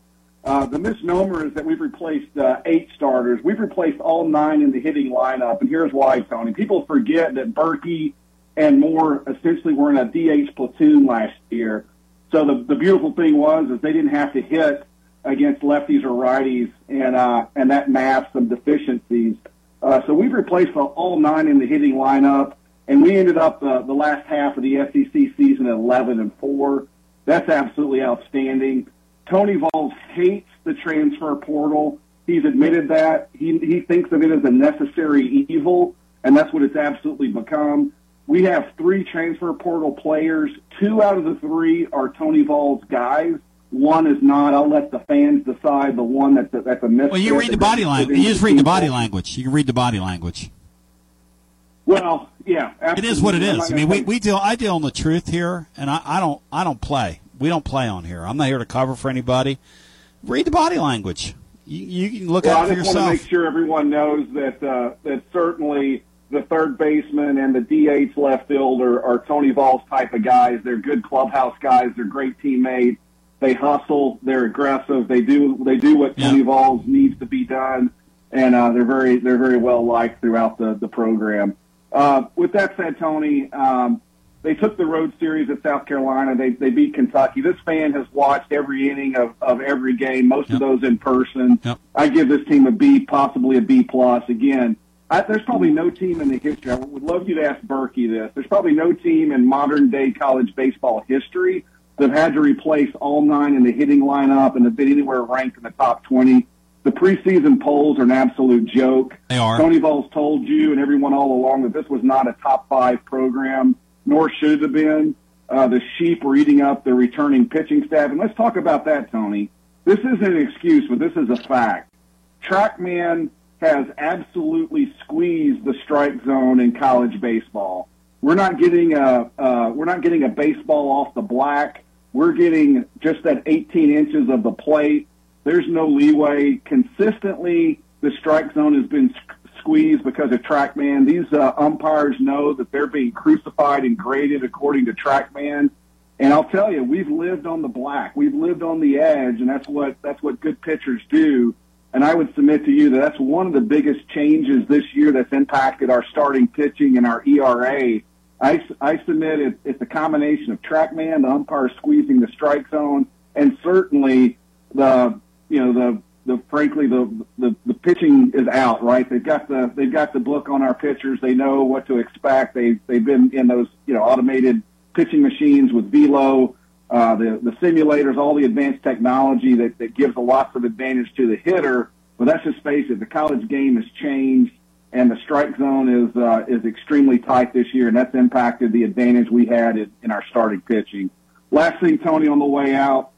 G: Uh, the misnomer is that we've replaced uh, eight starters. We've replaced all nine in the hitting lineup, and here's why, Tony. People forget that Berkey and Moore essentially were in a DH platoon last year. So the the beautiful thing was is they didn't have to hit against lefties or righties, and uh, and that masked some deficiencies. Uh, so we've replaced all nine in the hitting lineup, and we ended up uh, the last half of the SEC season at 11 and four. That's absolutely outstanding. Tony Vols hates the transfer portal. He's admitted that. He he thinks of it as a necessary evil, and that's what it's absolutely become. We have three transfer portal players. Two out of the three are Tony Vols guys. One is not. I'll let the fans decide. The one that's a, that's a misfit.
A: Well, you read the body language. You just read the body language. You can read the body language.
G: Well, yeah,
A: It is what it
G: is. I'm
A: is.
G: not
A: I mean, we, we deal. I deal in the truth here, and I, I don't. I don't play. We don't play on here. I'm not here to cover for anybody. Read the body language. You, you can look
G: well,
A: at it
G: I just want to make sure everyone knows that uh, that certainly the third baseman and the DH left fielder are Tony Vols type of guys. They're good clubhouse guys. They're great teammates. They hustle. They're aggressive. They do they do what Tony Vols needs to be done, and uh, they're very they're very well liked throughout the the program. Uh, with that said, Tony, um, they took the road series at South Carolina. They they beat Kentucky. This fan has watched every inning of, of every game, most
A: Yep.
G: of those in person.
A: Yep.
G: I give this team a B, possibly a B plus. Again, I, there's probably no team in the history. I would love you to ask Berkey this. There's probably no team in modern day college baseball history that had to replace all nine in the hitting lineup and have been anywhere ranked in the top 20. The preseason polls are an absolute joke.
A: They are.
G: Tony Vols told you and everyone all along that this was not a top five program, nor should it have been. Uh, the sheep were eating up the returning pitching staff. And let's talk about that, Tony. This isn't an excuse, but this is a fact. TrackMan has absolutely squeezed the strike zone in college baseball. We're not getting a uh, we're not getting a baseball off the black. We're getting just that 18 inches of the plate. There's no leeway. Consistently, the strike zone has been squeezed because of TrackMan. These uh, umpires know that they're being crucified and graded according to TrackMan. And I'll tell you, we've lived on the black. We've lived on the edge, and that's what that's what good pitchers do. And I would submit to you that that's one of the biggest changes this year that's impacted our starting pitching and our ERA. I, I submit it, it's a combination of TrackMan, the umpire squeezing the strike zone, and certainly the you know the the frankly the the, the pitching is out right. They've got the they've got the book on our pitchers. They know what to expect. They they've been in those you know automated pitching machines with velo, uh, the the simulators, all the advanced technology that that gives a lots of advantage to the hitter. But let's just face it, the college game has changed, and the strike zone is uh, is extremely tight this year, and that's impacted the advantage we had in, in our starting pitching. Last thing, Tony, on the way out,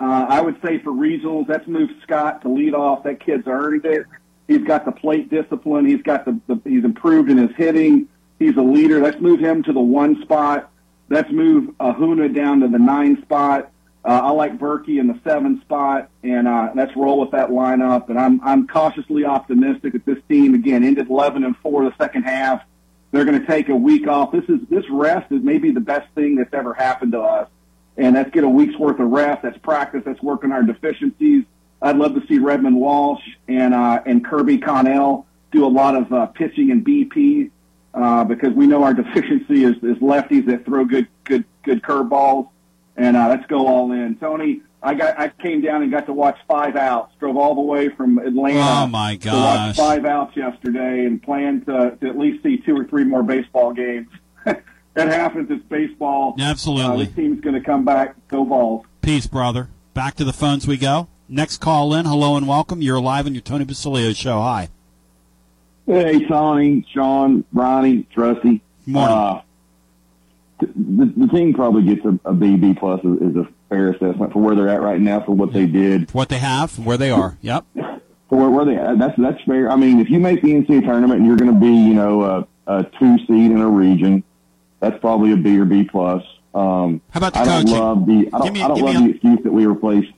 G: uh, I would say for regionals, that's moved Scott to lead off. That kid's earned it. He's got the plate discipline. He's got the, the he's improved in his hitting. He's a leader. Let's move him to the one spot. Let's move Ahuna down to the nine spot. Uh, I like Berkey in the seven spot, and uh, let's roll with that lineup. And I'm I'm cautiously optimistic that this team again ended 11 and four the second half. They're going to take a week off. This is this rest is maybe the best thing that's ever happened to us, and that's get a week's worth of rest. That's practice. That's working our deficiencies. I'd love to see Redmond Walsh and uh, and Kirby Connell do a lot of uh, pitching and BP uh, because we know our deficiency is, is lefties that throw good good good curveballs. And uh, let's go all in, Tony. I got I came down and got to watch five outs. Drove all the way from Atlanta.
A: Oh, my
G: To watch
A: gosh.
G: five outs yesterday, and plan to, to at least see two or three more baseball games. <laughs> that happens. It's baseball.
A: Absolutely.
G: Uh, this team's going to come back. Go Vols.
A: Peace, brother. Back to the phones we go. Next call in. Hello and welcome. You're live on your Tony Basilio show. Hi.
H: Hey, Tony, Sean, Ronnie, Trusty.
A: Morning.
H: Uh, the, the team probably gets a, a B, B plus is, is a fair assessment for where they're at right now for what they did.
A: What they have, where they are. Yep.
H: For where, where they at. That's, that's fair. I mean, if you make the NCAA tournament and you're going to be, you know, a, a two seed in a region, that's probably a B or B plus. Um,
A: How about the
H: I don't love the, I don't,
A: me-
H: I don't love
A: a-
H: the excuse that we replaced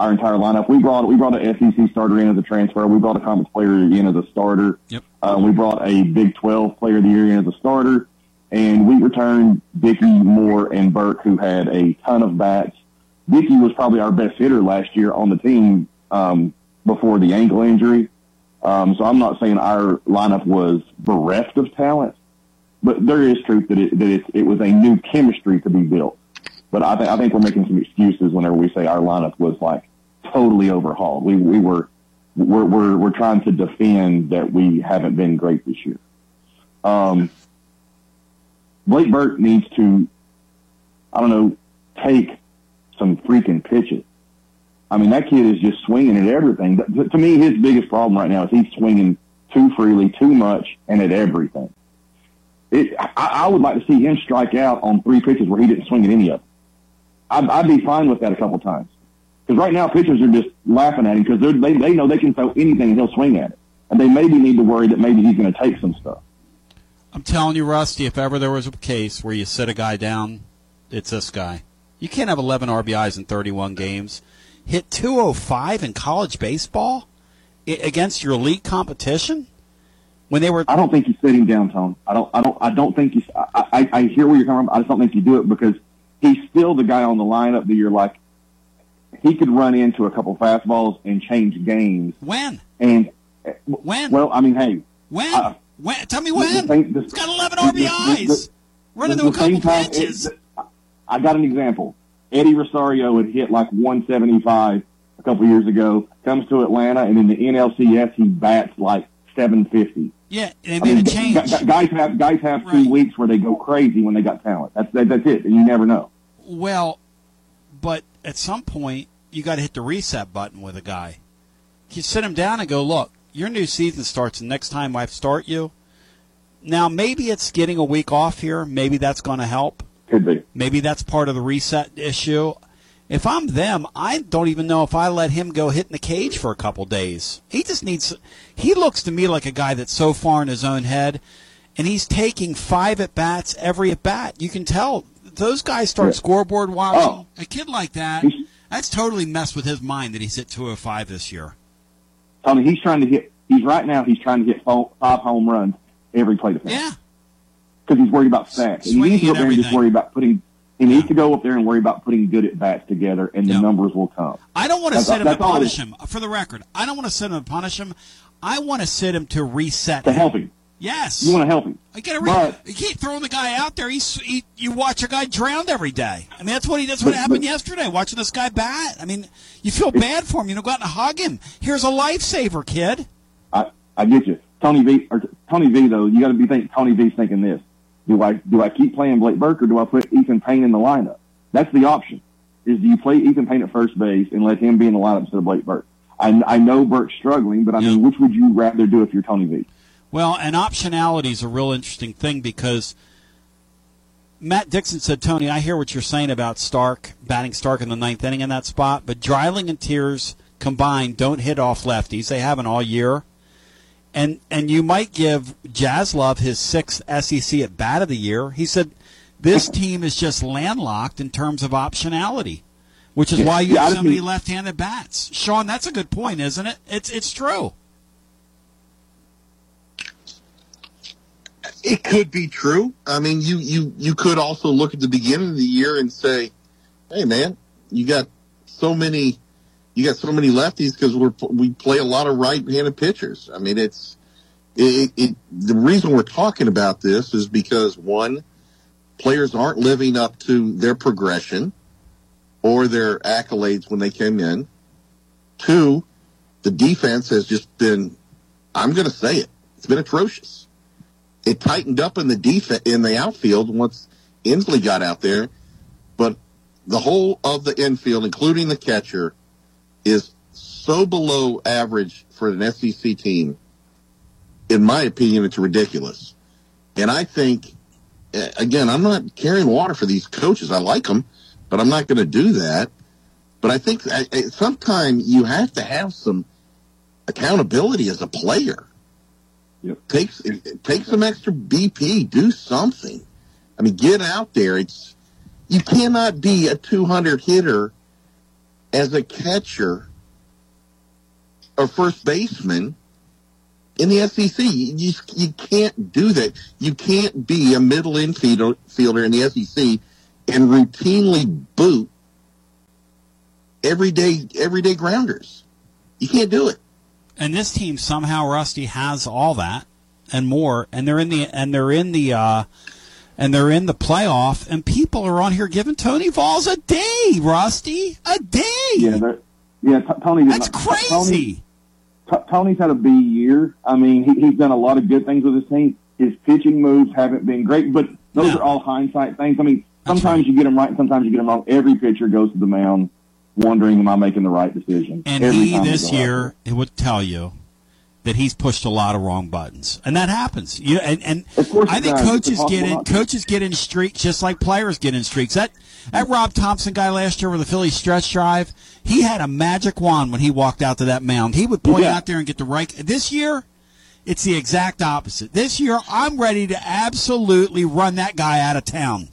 H: our entire lineup. We brought we brought an SEC starter in as a transfer. We brought a conference player in as a starter.
A: Yep.
H: Uh, we brought a Big 12 player of the year in as a starter, and we returned Dickey, Moore, and Burke, who had a ton of bats. Dickey was probably our best hitter last year on the team um, before the ankle injury. Um, so I'm not saying our lineup was bereft of talent, but there is truth that it, that it, it was a new chemistry to be built. But I, th- I think we're making some excuses whenever we say our lineup was like totally overhauled. We we were we're we're, we're trying to defend that we haven't been great this year. Um, Blake Burke needs to, I don't know, take some freaking pitches. I mean, that kid is just swinging at everything. To, to me, his biggest problem right now is he's swinging too freely, too much, and at everything. It, I, I would like to see him strike out on three pitches where he didn't swing at any of them. I'd, I'd be fine with that a couple times. Because right now, pitchers are just laughing at him because they they know they can throw anything and he'll swing at it. And they maybe need to worry that maybe he's going to take some stuff.
A: I'm telling you, Rusty, if ever there was a case where you sit a guy down, it's this guy. You can't have 11 RBIs in 31 games. Hit 205 in college baseball against your elite competition when they were.
H: I don't think you sit him down, Tone. I don't. I don't. I don't think you. I, I, I hear where you're coming from. I just don't think you do it because he's still the guy on the lineup that you're like. He could run into a couple fastballs and change games.
A: When?
H: And
A: when?
H: Well, I mean, hey,
A: When?
H: uh,
A: when? Tell me when.
H: the thing- the-
A: He's got 11
H: the- the-
A: RBIs. Run
H: the-
A: into a couple
H: time,
A: pitches.
H: it- I got an example. Eddie Rosario had hit like 175 a couple years ago. Comes to Atlanta, and in the NLCS, he bats like 750.
A: Yeah, they
H: I
A: made
H: mean,
A: a change.
H: gu- gu- guys have guys have two weeks where they go crazy when they got talent. That's that, that's it, and you never know.
A: Well, but at some point you got to hit the reset button with a guy. You sit him down and go, look, your new season starts the next time I start you. Now maybe it's getting a week off here. Maybe that's going to help.
H: Could be.
A: Maybe that's part of the reset issue. If I'm them, I don't even know if I let him go hit in the cage for a couple days. He just needs. He looks to me like a guy that's so far in his own head, and he's taking five at bats every at bat. You can tell those guys start scoreboard oh. watching.
H: Oh.
A: A kid like that, that's totally messed with his mind that he's hit 205 this year.
H: Tony, he's trying to hit. He's right now. He's trying to hit fo- five home runs every plate offense.
A: Yeah.
H: because he's worried about stats. And he needs to go
A: and
H: up there and just worry about putting. He needs to go up there and worry about putting good at bats together, and the numbers will come.
A: I don't want to sit him to punish him. For the record, I don't want to sit him to punish him. I want to sit him to reset.
H: To
A: him.
H: help him.
A: Yes.
H: You want to help him.
A: I get a re-
H: But-
A: you keep throwing the guy out there. He's he, you watch a guy drowned every day. I mean, that's what he. That's what
H: But-
A: happened
H: but-
A: yesterday. Watching this guy bat. I mean, you feel bad for him. You know, go out and hug him. Here's a lifesaver, kid.
H: I I get you, Tony V. Or Tony V. Though you got to be thinking Tony V's thinking this: Do I do I keep playing Blake Burke or do I put Ethan Payne in the lineup? That's the option. Is do you play Ethan Payne at first base and let him be in the lineup instead of Blake Burke? I, I know Burke's struggling, but I mean, which would you rather do if you're Tony V?
A: Well, and optionality is a real interesting thing because Matt Dixon said, Tony, I hear what you're saying about Stark, batting Stark in the ninth inning in that spot, but Dreiling and Tears combined don't hit off lefties. They haven't all year. And and you might give Jaslove his sixth SEC at bat of the year. He said this team is just landlocked in terms of optionality, which is why you have so many left-handed bats. Sean, that's a good point, isn't it? It's it's true.
C: It could be true. I mean, you you you could also look at the beginning of the year and say, "Hey, man, you got so many, you got so many lefties because we're we play a lot of right-handed pitchers." I mean, it's it, it. The reason we're talking about this is because one, players aren't living up to their progression or their accolades when they came in. Two, the defense has just been. I'm going to say it. It's been atrocious it tightened up in the defense in the outfield once Ensley got out there, but the whole of the infield, including the catcher, is so below average for an SEC team. In my opinion, it's ridiculous. And I think, again, I'm not carrying water for these coaches. I like them, but I'm not going to do that. But I think sometimes you have to have some accountability as a player. Take take some extra BP. Do something. I mean, get out there. It's you cannot be a 200 hitter as a catcher or first baseman in the SEC. You you, can't do that. You can't be a middle infielder in the SEC and routinely boot everyday everyday grounders. You can't do it.
A: and this team somehow Rusty has all that and more, and they're in the and they're in the uh, and they're in the playoff, and people are on here giving Tony Vols a day, Rusty, a day.
H: Yeah, yeah. T- Tony,
A: That's
H: Tony,
A: crazy.
H: T- Tony's had a B year. I mean, he, he's done a lot of good things with his team. His pitching moves haven't been great, but those are all hindsight things. I mean, sometimes you get them right, sometimes you get them wrong. Every pitcher goes to the mound wondering, "Am I making the right decision?"
A: And
H: Every
A: he this year it would tell you that he's pushed a lot of wrong buttons, and that happens. You know, and, and I think
H: does.
A: Coaches get in coaches get in streaks just like players get in streaks. That that Rob Thompson guy last year with the Philly stretch drive, he had a magic wand when he walked out to that mound. He would point
H: Yeah.
A: out there and get the right. This year, it's the exact opposite. This year, I'm ready to absolutely run that guy out of town.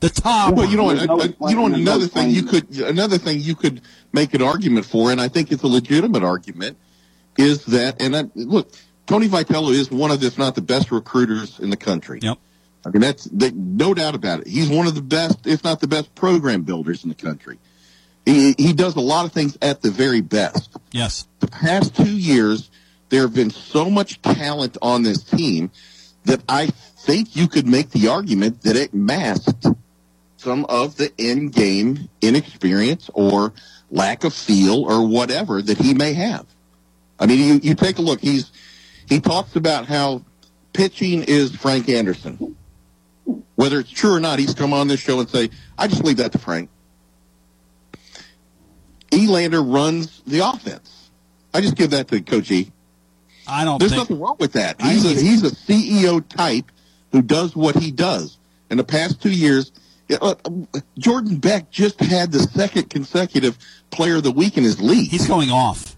A: The top.
C: Well, you know,
A: one.
C: what, uh, uh, you know, another thing you could, another thing you could make an argument for, and I think it's a legitimate argument, is that, and I, look, Tony Vitello is one of, if not the best recruiters in the country.
A: Yep.
C: I mean, that's they, no doubt about it. He's one of the best, if not the best, program builders in the country. He he does a lot of things at the very best.
A: Yes.
C: The past two years, there have been so much talent on this team that I think you could make the argument that it masked some of the in-game inexperience or lack of feel or whatever that he may have. I mean, you, you take a look. He's he talks about how pitching is Frank Anderson. Whether it's true or not, he's come on this show and say, "I just leave that to Frank." Elander runs the offense. I just give that to Coach E.
A: I don't
C: There's
A: think
C: nothing wrong with that. He's a, he's a CEO type who does what he does. In the past two years, uh, Jordan Beck just had the second consecutive Player of the Week in his league.
A: he's going off.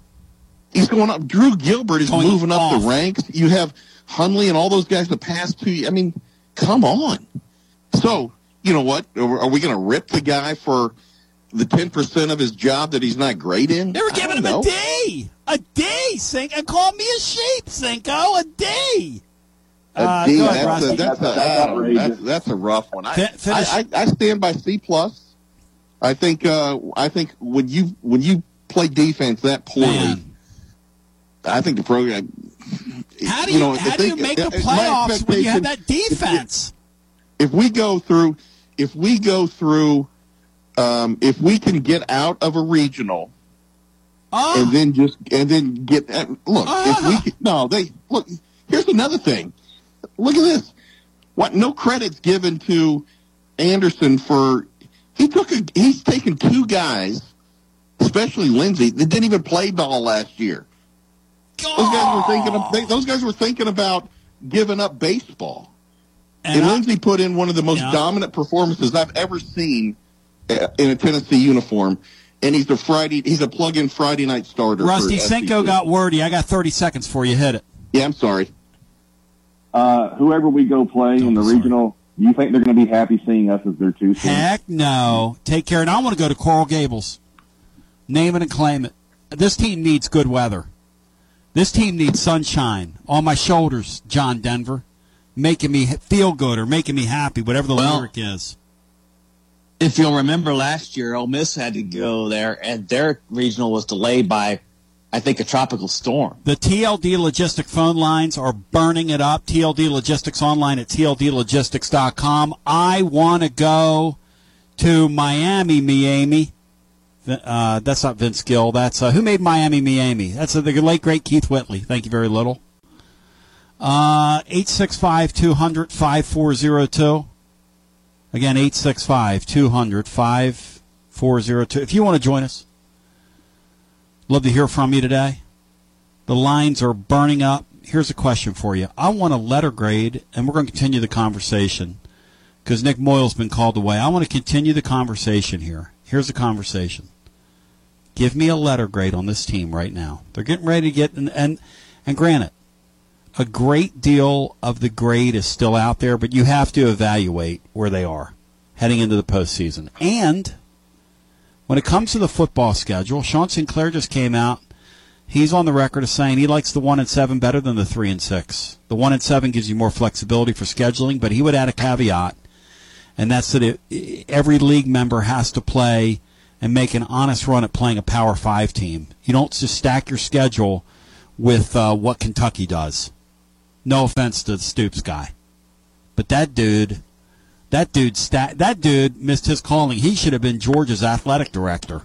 C: He's going up. Drew Gilbert is
A: Going
C: moving up the ranks. You have Hunley and all those guys the past two. I mean, come on. So you know what? Are are we going to rip the guy for the ten percent of his job that he's not great in?
A: They were giving him
C: don't
A: a day, a day, Cinco, and call me a sheep, Cinco, a day.
C: A
A: Uh,
C: D,
A: go ahead,
C: that's, a,
A: Rusty.
C: that's, a, I don't that's, that's a rough one. I,
A: Fin- finish.
C: I, I, I stand by C plus. I think uh, I think when you when you play defense that poorly,
A: Man.
C: I think the program.
A: How do you,
C: know,
A: how do you make the playoffs when you have that defense?
C: If we go through, if we go through, um, if we can get out of a regional.
A: Oh,
C: And then just and then get that. Look, if we can, no, they look. Here's another thing. Look at this. What? No credits given to Anderson for he took a he's taken two guys, especially Lindsey, that didn't even play ball last year. Those guys were thinking of, they, those guys were thinking about giving up baseball. And,
A: and I-
C: Lindsey put in one of the most
A: Yeah.
C: dominant performances I've ever seen uh, in a Tennessee uniform. And he's a Friday he's a plug-in Friday night starter.
A: Rusty Cinco
C: SEC.
A: got wordy. I got 30 seconds for you. Hit it.
C: Yeah, I'm sorry.
H: Uh, whoever we go play in the
A: Sorry.
H: regional, you think they're going to be happy seeing us as their two seed?
A: Heck no. Take care. And I want to go to Coral Gables. Name it and claim it. This team needs good weather. This team needs sunshine on my shoulders, John Denver, making me feel good or making me happy, whatever the
B: Well-
A: lyric is.
B: If you'll remember last year, Ole Miss had to go there, and their regional was delayed by, I think, a tropical storm.
A: The TLD Logistic phone lines are burning it up. TLD Logistics online at tldlogistics.com. I want to go to Miami, Miami. Uh, that's not Vince Gill. That's uh, who made Miami, Miami. That's uh, the late great Keith Whitley. Thank you very little. Uh, eight six five two hundred five four zero two. Again, eight six five two hundred five four zero two. If you want to join us. Love to hear from you today. The lines are burning up. Here's a question for you. I want a letter grade, and we're going to continue the conversation because Nick Moyle's been called away. I want to continue the conversation here. Here's the conversation. Give me a letter grade on this team right now. They're getting ready to get, and, and, and granted, a great deal of the grade is still out there, but you have to evaluate where they are heading into the postseason. And when it comes to the football schedule, Sean Sinclair just came out. He's on the record of saying he likes the one and seven better than the three and six. The one and seven gives you more flexibility for scheduling, but he would add a caveat, and that's that it, every league member has to play and make an honest run at playing a Power Five team. You don't just stack your schedule with uh, what Kentucky does. No offense to the Stoops guy, but that dude, that dude, sta- that dude missed his calling. He should have been Georgia's athletic director.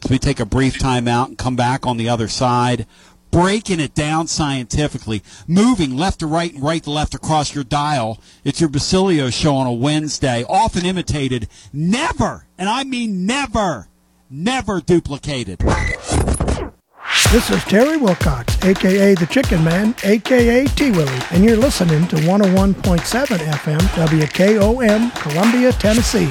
A: So we take a brief time out and come back on the other side, breaking it down scientifically, moving left to right and right to left across your dial. It's your Basilio show on a Wednesday, often imitated, never, and I mean never, never duplicated.
I: This is Terry Wilcox, aka the Chicken Man, aka T Willie, and you're listening to 101.7 FM WKOM, Columbia, Tennessee.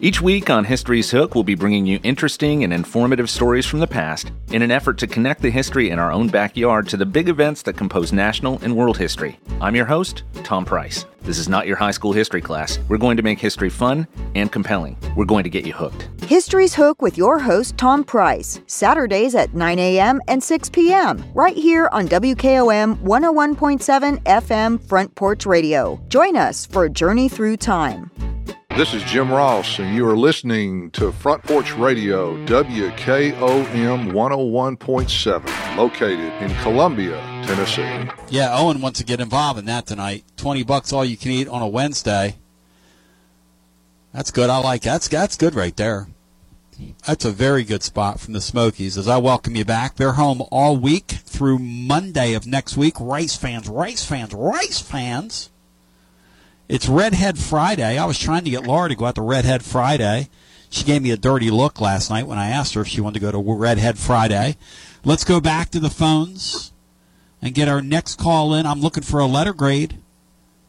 J: Each week on History's Hook, we'll be bringing you interesting and informative stories from the past in an effort to connect the history in our own backyard to the big events that compose national and world history. I'm your host, Tom Price. This is not your high school history class. We're going to make history fun and compelling. We're going to get you hooked.
D: History's Hook with your host, Tom Price, Saturdays at 9 a.m. and 6 p.m., right here on WKOM 101.7 FM Front Porch Radio. Join us for a journey through time.
K: This is Jim Ross, and you are listening to Front Porch Radio, WKOM 101.7, located in Columbia, Tennessee.
A: Yeah, Owen wants to get involved in that tonight. 20 bucks all you can eat on a Wednesday. That's good. I like that's that's good right there. That's a very good spot from the Smokies as I welcome you back. They're home all week through Monday of next week. Rice fans, Rice fans, Rice fans. It's Redhead Friday. I was trying to get Laura to go out to Redhead Friday. She gave me a dirty look last night when I asked her if she wanted to go to Redhead Friday. Let's go back to the phones and get our next call in. I'm looking for a letter grade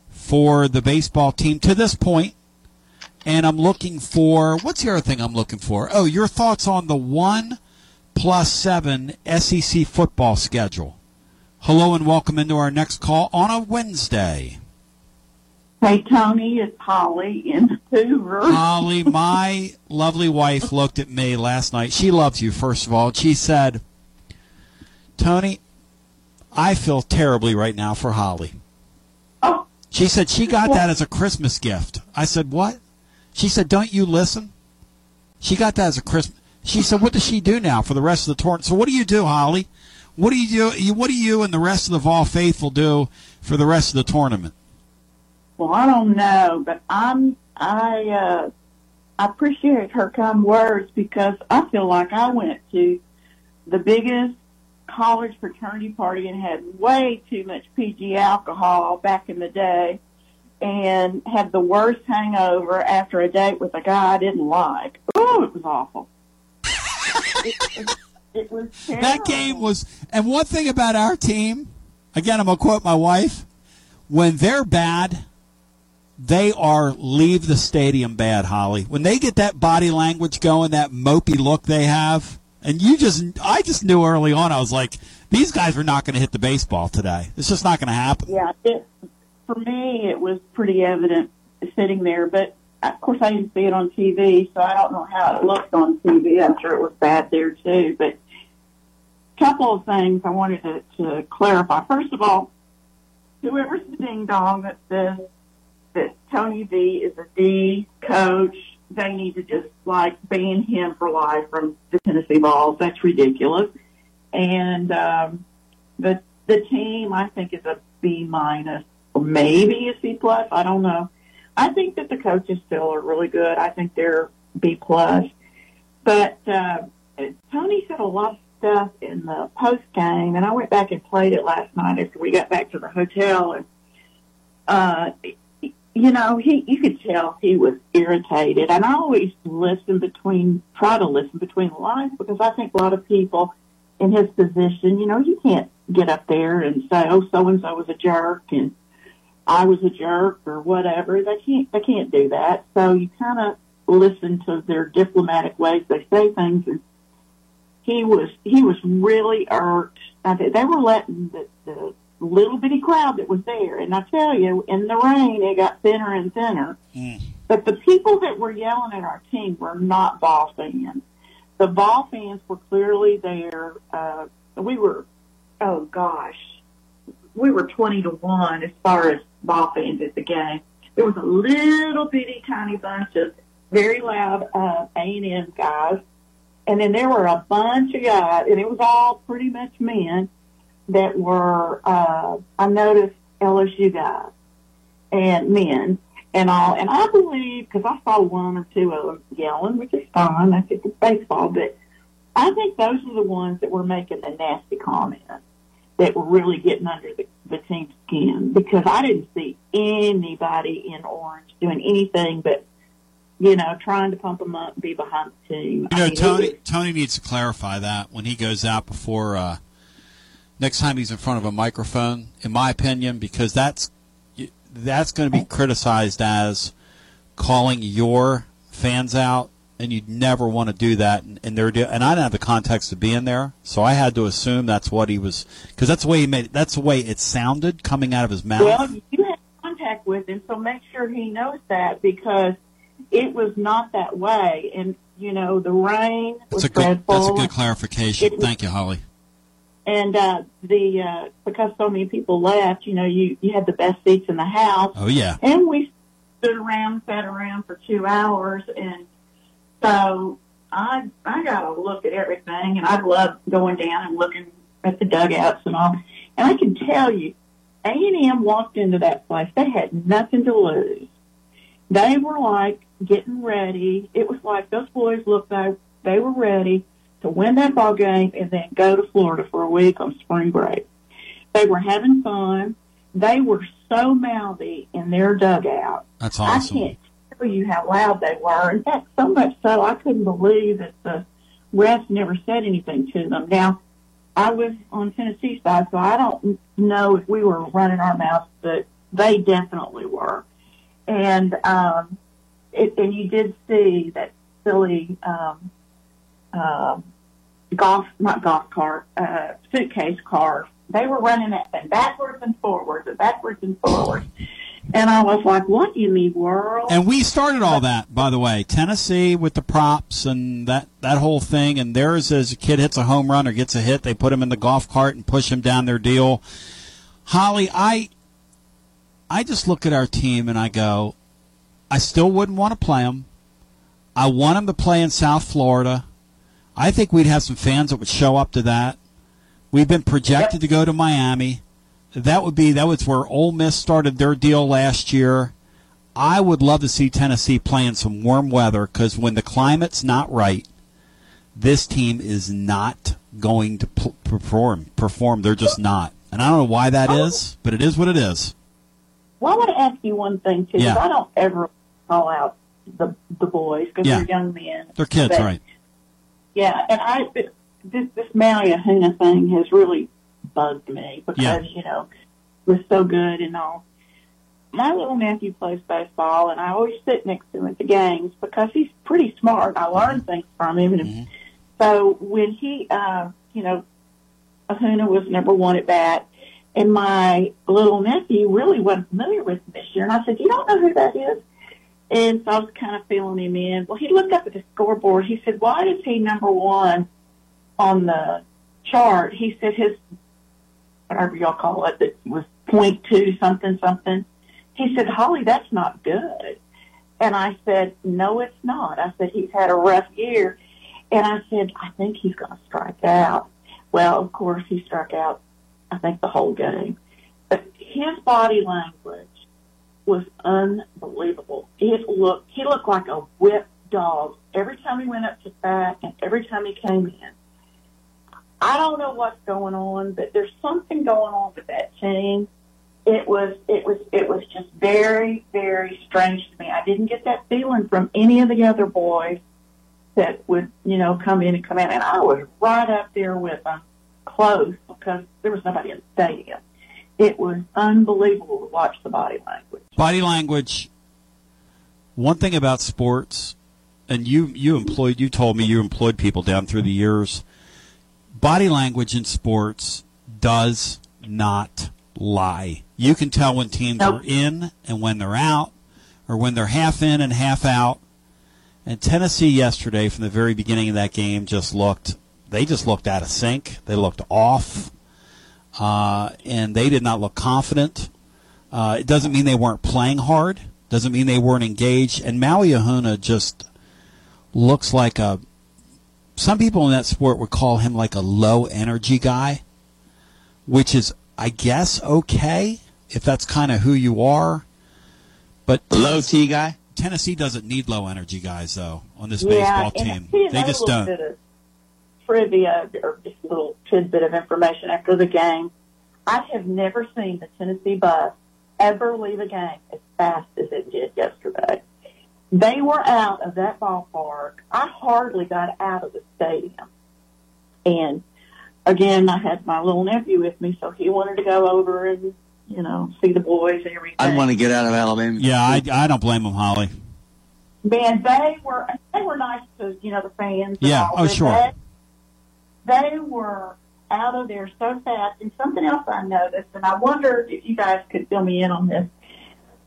A: for the baseball team to this point. And I'm looking for what's the other thing I'm looking for? Oh, your thoughts on the one plus seven SEC football schedule. Hello and welcome into our next call on a Wednesday.
L: Hey, Tony, it's Holly in Hoover.
A: Holly, my lovely wife looked at me last night. She loves you, first of all. She said, Tony, I feel terribly right now for Holly.
L: Oh.
A: She said she got that as a Christmas gift. I said, what? She said, don't you listen? She got that as a Christmas. She said, what does she do now for the rest of the tournament? So what do you do, Holly? What do you do? What do you and the rest of the Vol faithful do for the rest of the tournament?
L: Well, I don't know, but I'm I uh I appreciate her kind words because I feel like I went to the biggest college fraternity party and had way too much PG alcohol back in the day and had the worst hangover after a date with a guy I didn't like. Oh, it was awful. it, it, it was terrible.
A: That game was, and one thing about our team, again, I'm gonna quote my wife: when they're bad, they are leave the stadium bad. Holly, when they get that body language going, that mopey look they have, and you just, I just knew early on, I was like, these guys are not going to hit the baseball today. It's just not going to happen.
L: Yeah, it, for me, it was pretty evident sitting there, but of course I didn't see it on TV, so I don't know how it looked on TV. I'm sure it was bad there too, but a couple of things I wanted to, to clarify. First of all, whoever's the ding dong that says that Tony V is a D coach, they need to just like ban him for life from the Tennessee Vols. That's ridiculous. And um, the the team, I think, is a B minus or maybe a C plus. I don't know. I think that the coaches still are really good. I think they're B plus. But uh, Tony said a lot of stuff in the post game, and I went back and played it last night after we got back to the hotel, and uh, you know, he you could tell he was irritated. And I always listen between, try to listen between the lines because I think a lot of people in his position, you know, you can't get up there and say, oh, so and so was a jerk and I was a jerk or whatever. They can't, they can't do that. So you kind of listen to their diplomatic ways they say things. And he was, he was really irked. I they were letting the, the little bitty crowd that was there. And I tell you, in the rain, it got thinner and thinner.
A: Mm.
L: But the people that were yelling at our team were not Vol fans. The Vol fans were clearly there. Uh, we were, oh gosh, we were 20 to 1 as far as Vol fans at the game. There was a little bitty tiny bunch of very loud uh, A&M guys. And then there were a bunch of guys, and it was all pretty much men that were, uh, I noticed LSU guys and men and all. And I believe, because I saw one or two of them yelling, which is fine, I think it's baseball, but I think those are the ones that were making the nasty comments that were really getting under the, the team's skin because I didn't see anybody in orange doing anything but you know, trying to pump them up, be behind the team.
A: You know,
L: I mean,
A: Tony Tony needs to clarify that when he goes out before uh, next time he's in front of a microphone. In my opinion, because that's that's going to be criticized as calling your fans out, and you'd never want to do that. And, and they're do- and I didn't have the context of being there, so I had to assume that's what he was because that's the way he made. It, that's the way it sounded coming out of his mouth.
L: Well, you had contact with him, so make sure he knows that because it was not that way. And you know, the rain was
A: that's a good.
L: dreadful.
A: That's a good clarification.
L: It was-
A: Thank you, Holly.
L: And uh, the uh, because so many people left, you know, you you had the best seats in the house.
A: Oh yeah.
L: And we stood around, sat around for two hours, and so I I got to look at everything, and I love going down and looking at the dugouts and all. And I can tell you, A and M walked into that place; they had nothing to lose. They were like getting ready. It was like those boys looked like they were ready to win that ball game and then go to Florida for a week on spring break. They were having fun. They were so mouthy in their dugout.
A: That's awesome.
L: I can't tell you how loud they were. In fact, so much so I couldn't believe that the refs never said anything to them. Now, I was on Tennessee side, so I don't know if we were running our mouths, but they definitely were. And um, it, and you did see that silly um, uh, golf, not golf cart, uh, suitcase car. They were running that thing backwards and forwards, and backwards and forwards. And I was like, what in the world?
A: And we started all that, by the way. Tennessee with the props and that, that whole thing. And theirs is a kid hits a home run or gets a hit, they put him in the golf cart and push him down their deal. Holly, I I just look at our team and I go, I still wouldn't want to play them. I want them to play in South Florida. I think we'd have some fans that would show up to that. We've been projected to go to Miami. That would be that was where Ole Miss started their deal last year. I would love to see Tennessee playing some warm weather because when the climate's not right, this team is not going to p- perform. Perform. They're just not. And I don't know why that is, but it is what it is.
L: Well, I want to ask you one thing too.
A: Yeah.
L: I don't ever call out the the boys because
A: Yeah.
L: they're young men.
A: They're kids,
L: But-
A: right?
L: Yeah, and I this this Maui Ahuna thing has really bugged me because
A: Yeah.
L: you know was so good and all. My little nephew plays baseball, and I always sit next to him at the games because he's pretty smart. I learn things from him, and so when he, uh, you know, Ahuna was number one at bat, and my little nephew really wasn't familiar with him this year, and I said, "You don't know who that is?" And so I was kind of feeling him in. Well, he looked up at the scoreboard. He said, "Why is he number one on the chart?" He said his whatever y'all call it, that was point two something something. He said, "Holly, that's not good." And I said, "No, it's not." I said, "He's had a rough year," and I said, "I think he's going to strike out." Well, of course, he struck out. I think the whole game, but his body language was unbelievable. It looked he looked like a whipped dog every time he went up to bat and every time he came in. I don't know what's going on, but there's something going on with that team. It was it was it was just very very strange to me. I didn't get that feeling from any of the other boys that would you know come in and come out, and I was right up there with them, close because there was nobody in the stadium. It was unbelievable to watch the body language.
A: Body language. One thing about sports, and you you employed you told me you employed people down through the years. Body language in sports does not lie. You can tell when teams are in and when they're out, or when they're half in and half out. And Tennessee yesterday, from the very beginning of that game, just looked. They just looked out of sync. They looked off, uh, and they did not look confident. Uh, it doesn't mean they weren't playing hard. Doesn't mean they weren't engaged. And Maui Ahuna just looks like a. Some people in that sport would call him like a low energy guy, which is, I guess, okay if that's kind of who you are. But
B: low T guy.
A: Tennessee doesn't need low energy guys though on this
L: Yeah,
A: baseball team. They just don't.
L: Bit of trivia or just a little tidbit of information after the game. I have never seen the Tennessee bus ever leave a game as fast as it did yesterday. They were out of that ballpark. I hardly got out of the stadium. And again, I had my little nephew with me, so he wanted to go over and, you know, see the boys and everything.
B: I'd want to get out of Alabama.
A: Yeah, I, I don't blame them, Holly.
L: Man, they were they were nice to you know the fans.
A: Yeah,
L: all,
A: oh, sure.
L: They, they were out of there so fast. And something else I noticed, and I wondered if you guys could fill me in on this.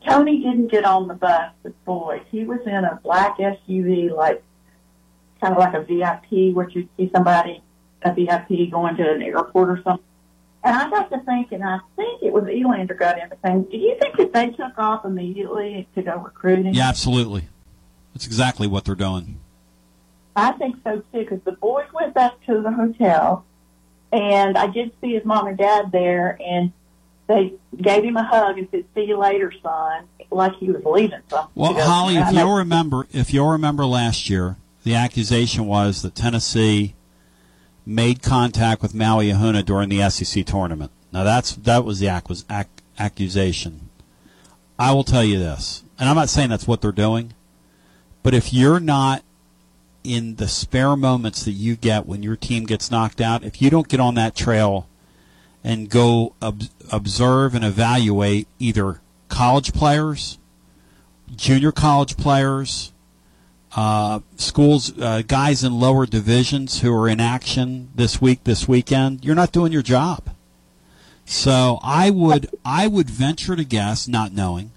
L: Tony didn't get on the bus with boys. He was in a black SUV, like kind of like a VIP, where you see somebody a VIP going to an airport or something. And I got to thinking, I think it was Elander got in the thing. Do you think that they took off immediately to go recruiting?
A: Yeah, absolutely. That's exactly what they're doing.
L: I think so too, because the boys went back to the hotel, and I did see his mom and dad there, and they gave him a hug and said, "See you later, son," like he was leaving something.
A: Well, Holly, if you'll remember, if you'll remember last year, the accusation was that Tennessee made contact with Maui Ahuna during the SEC tournament. Now that's that was the acquis- ac- accusation. I will tell you this, and I'm not saying that's what they're doing, but if you're not in the spare moments that you get when your team gets knocked out, if you don't get on that trail and go ob- observe and evaluate either college players, junior college players, uh, schools, uh, guys in lower divisions who are in action this week, this weekend, you're not doing your job. So I would, I would venture to guess, not knowing,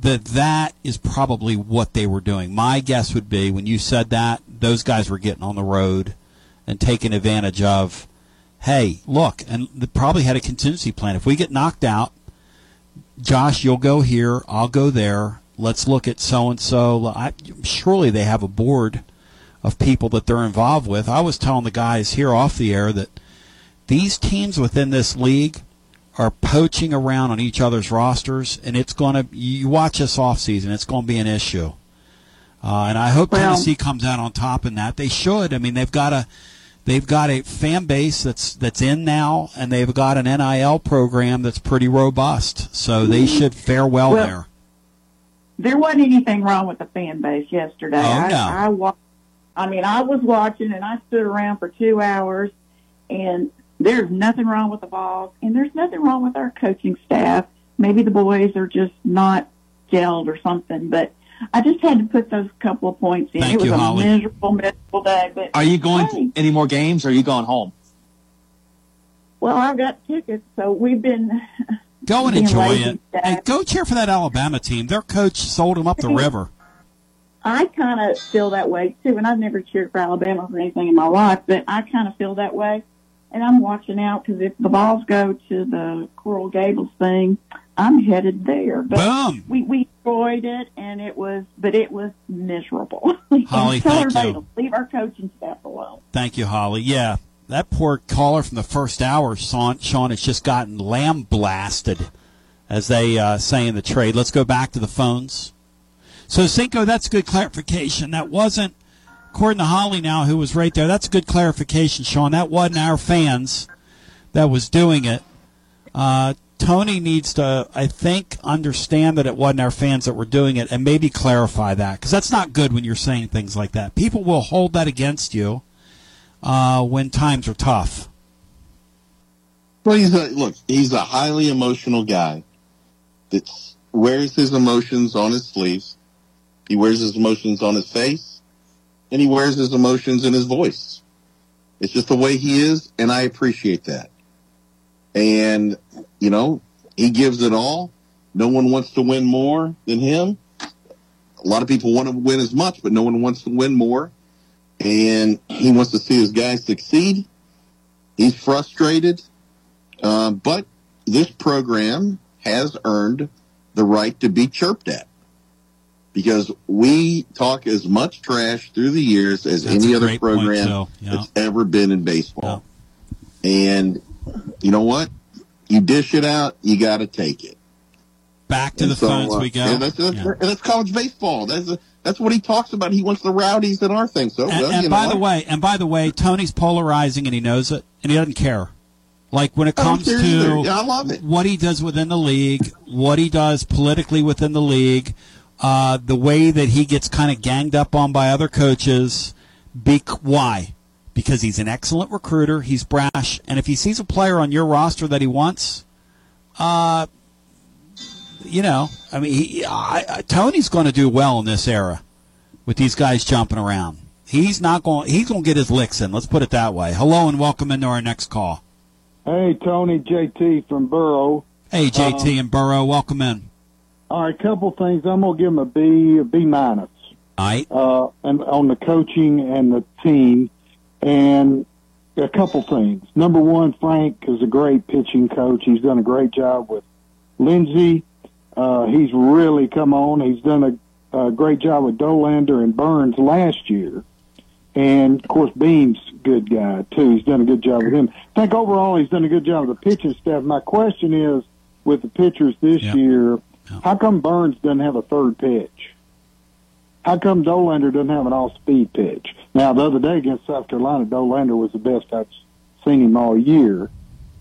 A: that that is probably what they were doing. My guess would be when you said that, those guys were getting on the road and taking advantage of, hey, look, and they probably had a contingency plan. If we get knocked out, Josh, you'll go here, I'll go there. Let's look at so and so. Surely they have a board of people that they're involved with. I was telling the guys here off the air that these teams within this league are poaching around on each other's rosters, and it's going to. You watch this off season; it's going to be an issue. Uh, and I hope
L: Well-
A: Tennessee comes out on top in that. They should. I mean, they've got a they've got a fan base that's that's in now, and they've got an NIL program that's pretty robust. So they should fare well,
L: Well,
A: there.
L: There wasn't anything wrong with the fan base yesterday.
A: Oh,
L: I,
A: no.
L: I wa- I mean, I was watching and I stood around for two hours, and there's nothing wrong with the Vols, and there's nothing wrong with our coaching staff. Maybe the boys are just not gelled or something, but I just had to put those couple of points in.
B: Thank
L: it was
B: you,
L: a
B: Holly.
L: miserable, miserable day. But
B: Are you going
L: hey,
B: to any more games or are you going home?
L: well, I've got tickets, so we've been
A: Go and enjoy it. Hey, go cheer for that Alabama team. Their coach sold them up the river.
L: I kind of feel that way too, and I've never cheered for Alabama for anything in my life, but I kind of feel that way. And I'm watching out because if the Vols go to the Coral Gables thing, I'm headed there. But
A: Boom.
L: we we enjoyed it, and it was, but it was miserable. <laughs>
A: Holly, thank you.
L: leave our coaching staff alone.
A: Thank you, Holly. Yeah, that poor caller from the first hour, Sean, Sean has just gotten lamb blasted, as they uh, say in the trade. Let's go back to the phones. So, Cinco, that's good clarification. That wasn't, according to Holly now, who was right there, that's a good clarification, Sean. That wasn't our fans that was doing it. Uh, Tony needs to, I think, understand that it wasn't our fans that were doing it and maybe clarify that because that's not good when you're saying things like that. People will hold that against you uh, when times are tough.
C: Well, he's a look. He's a highly emotional guy that wears his emotions on his sleeves. He wears his emotions on his face, and he wears his emotions in his voice. It's just the way he is, and I appreciate that. And you know, he gives it all. No one wants to win more than him. A lot of people want to win as much, but no one wants to win more. And he wants to see his guys succeed. He's frustrated. Uh, but this program has earned the right to be chirped at because we talk as much trash through the years as
A: That's
C: any other
A: great point,
C: program
A: Yeah.
C: that's ever been in baseball. And you know what? You dish it out, you got to take it.
A: Back to
C: And
A: the
C: so,
A: phones
C: uh,
A: we go.
C: and that's, that's,
A: Yeah.
C: and that's college baseball. That's that's what he talks about. He wants the rowdies in our thing. So,
A: And,
C: well,
A: and by the way, and by the way, Tony's polarizing and he knows it, and he doesn't care. Like when it comes to.
C: Yeah, I love it.
A: what he does within the league, what he does politically within the league, uh, the way that he gets kind of ganged up on by other coaches. Be- why? Because he's an excellent recruiter. He's brash, and if he sees a player on your roster that he wants, uh, you know, I mean, he, I, I, Tony's going to do well in this era with these guys jumping around. He's not going. He's going to get his licks in. Let's put it that way. Hello and welcome into our next call.
M: Hey, Tony, JT from Burrow.
A: Hey, JT
M: Um,
A: and Burrow, welcome in.
M: All right, a couple things. I'm gonna give him a B, a B minus.
A: All right.
M: Uh, and on the coaching and the team, and a couple things. Number one, Frank is a great pitching coach. He's done a great job with Lindsey. Uh, he's really come on. He's done a, a great job with Dollander and Burns last year. And of course, Beam's a good guy too. He's done a good job with him. I think overall he's done a good job with the pitching staff. My question is, with the pitchers this year, how come Burns doesn't have a third pitch? How come Dollander doesn't have an all-speed pitch? Now, the other day against South Carolina, Dollander was the best I've seen him all year.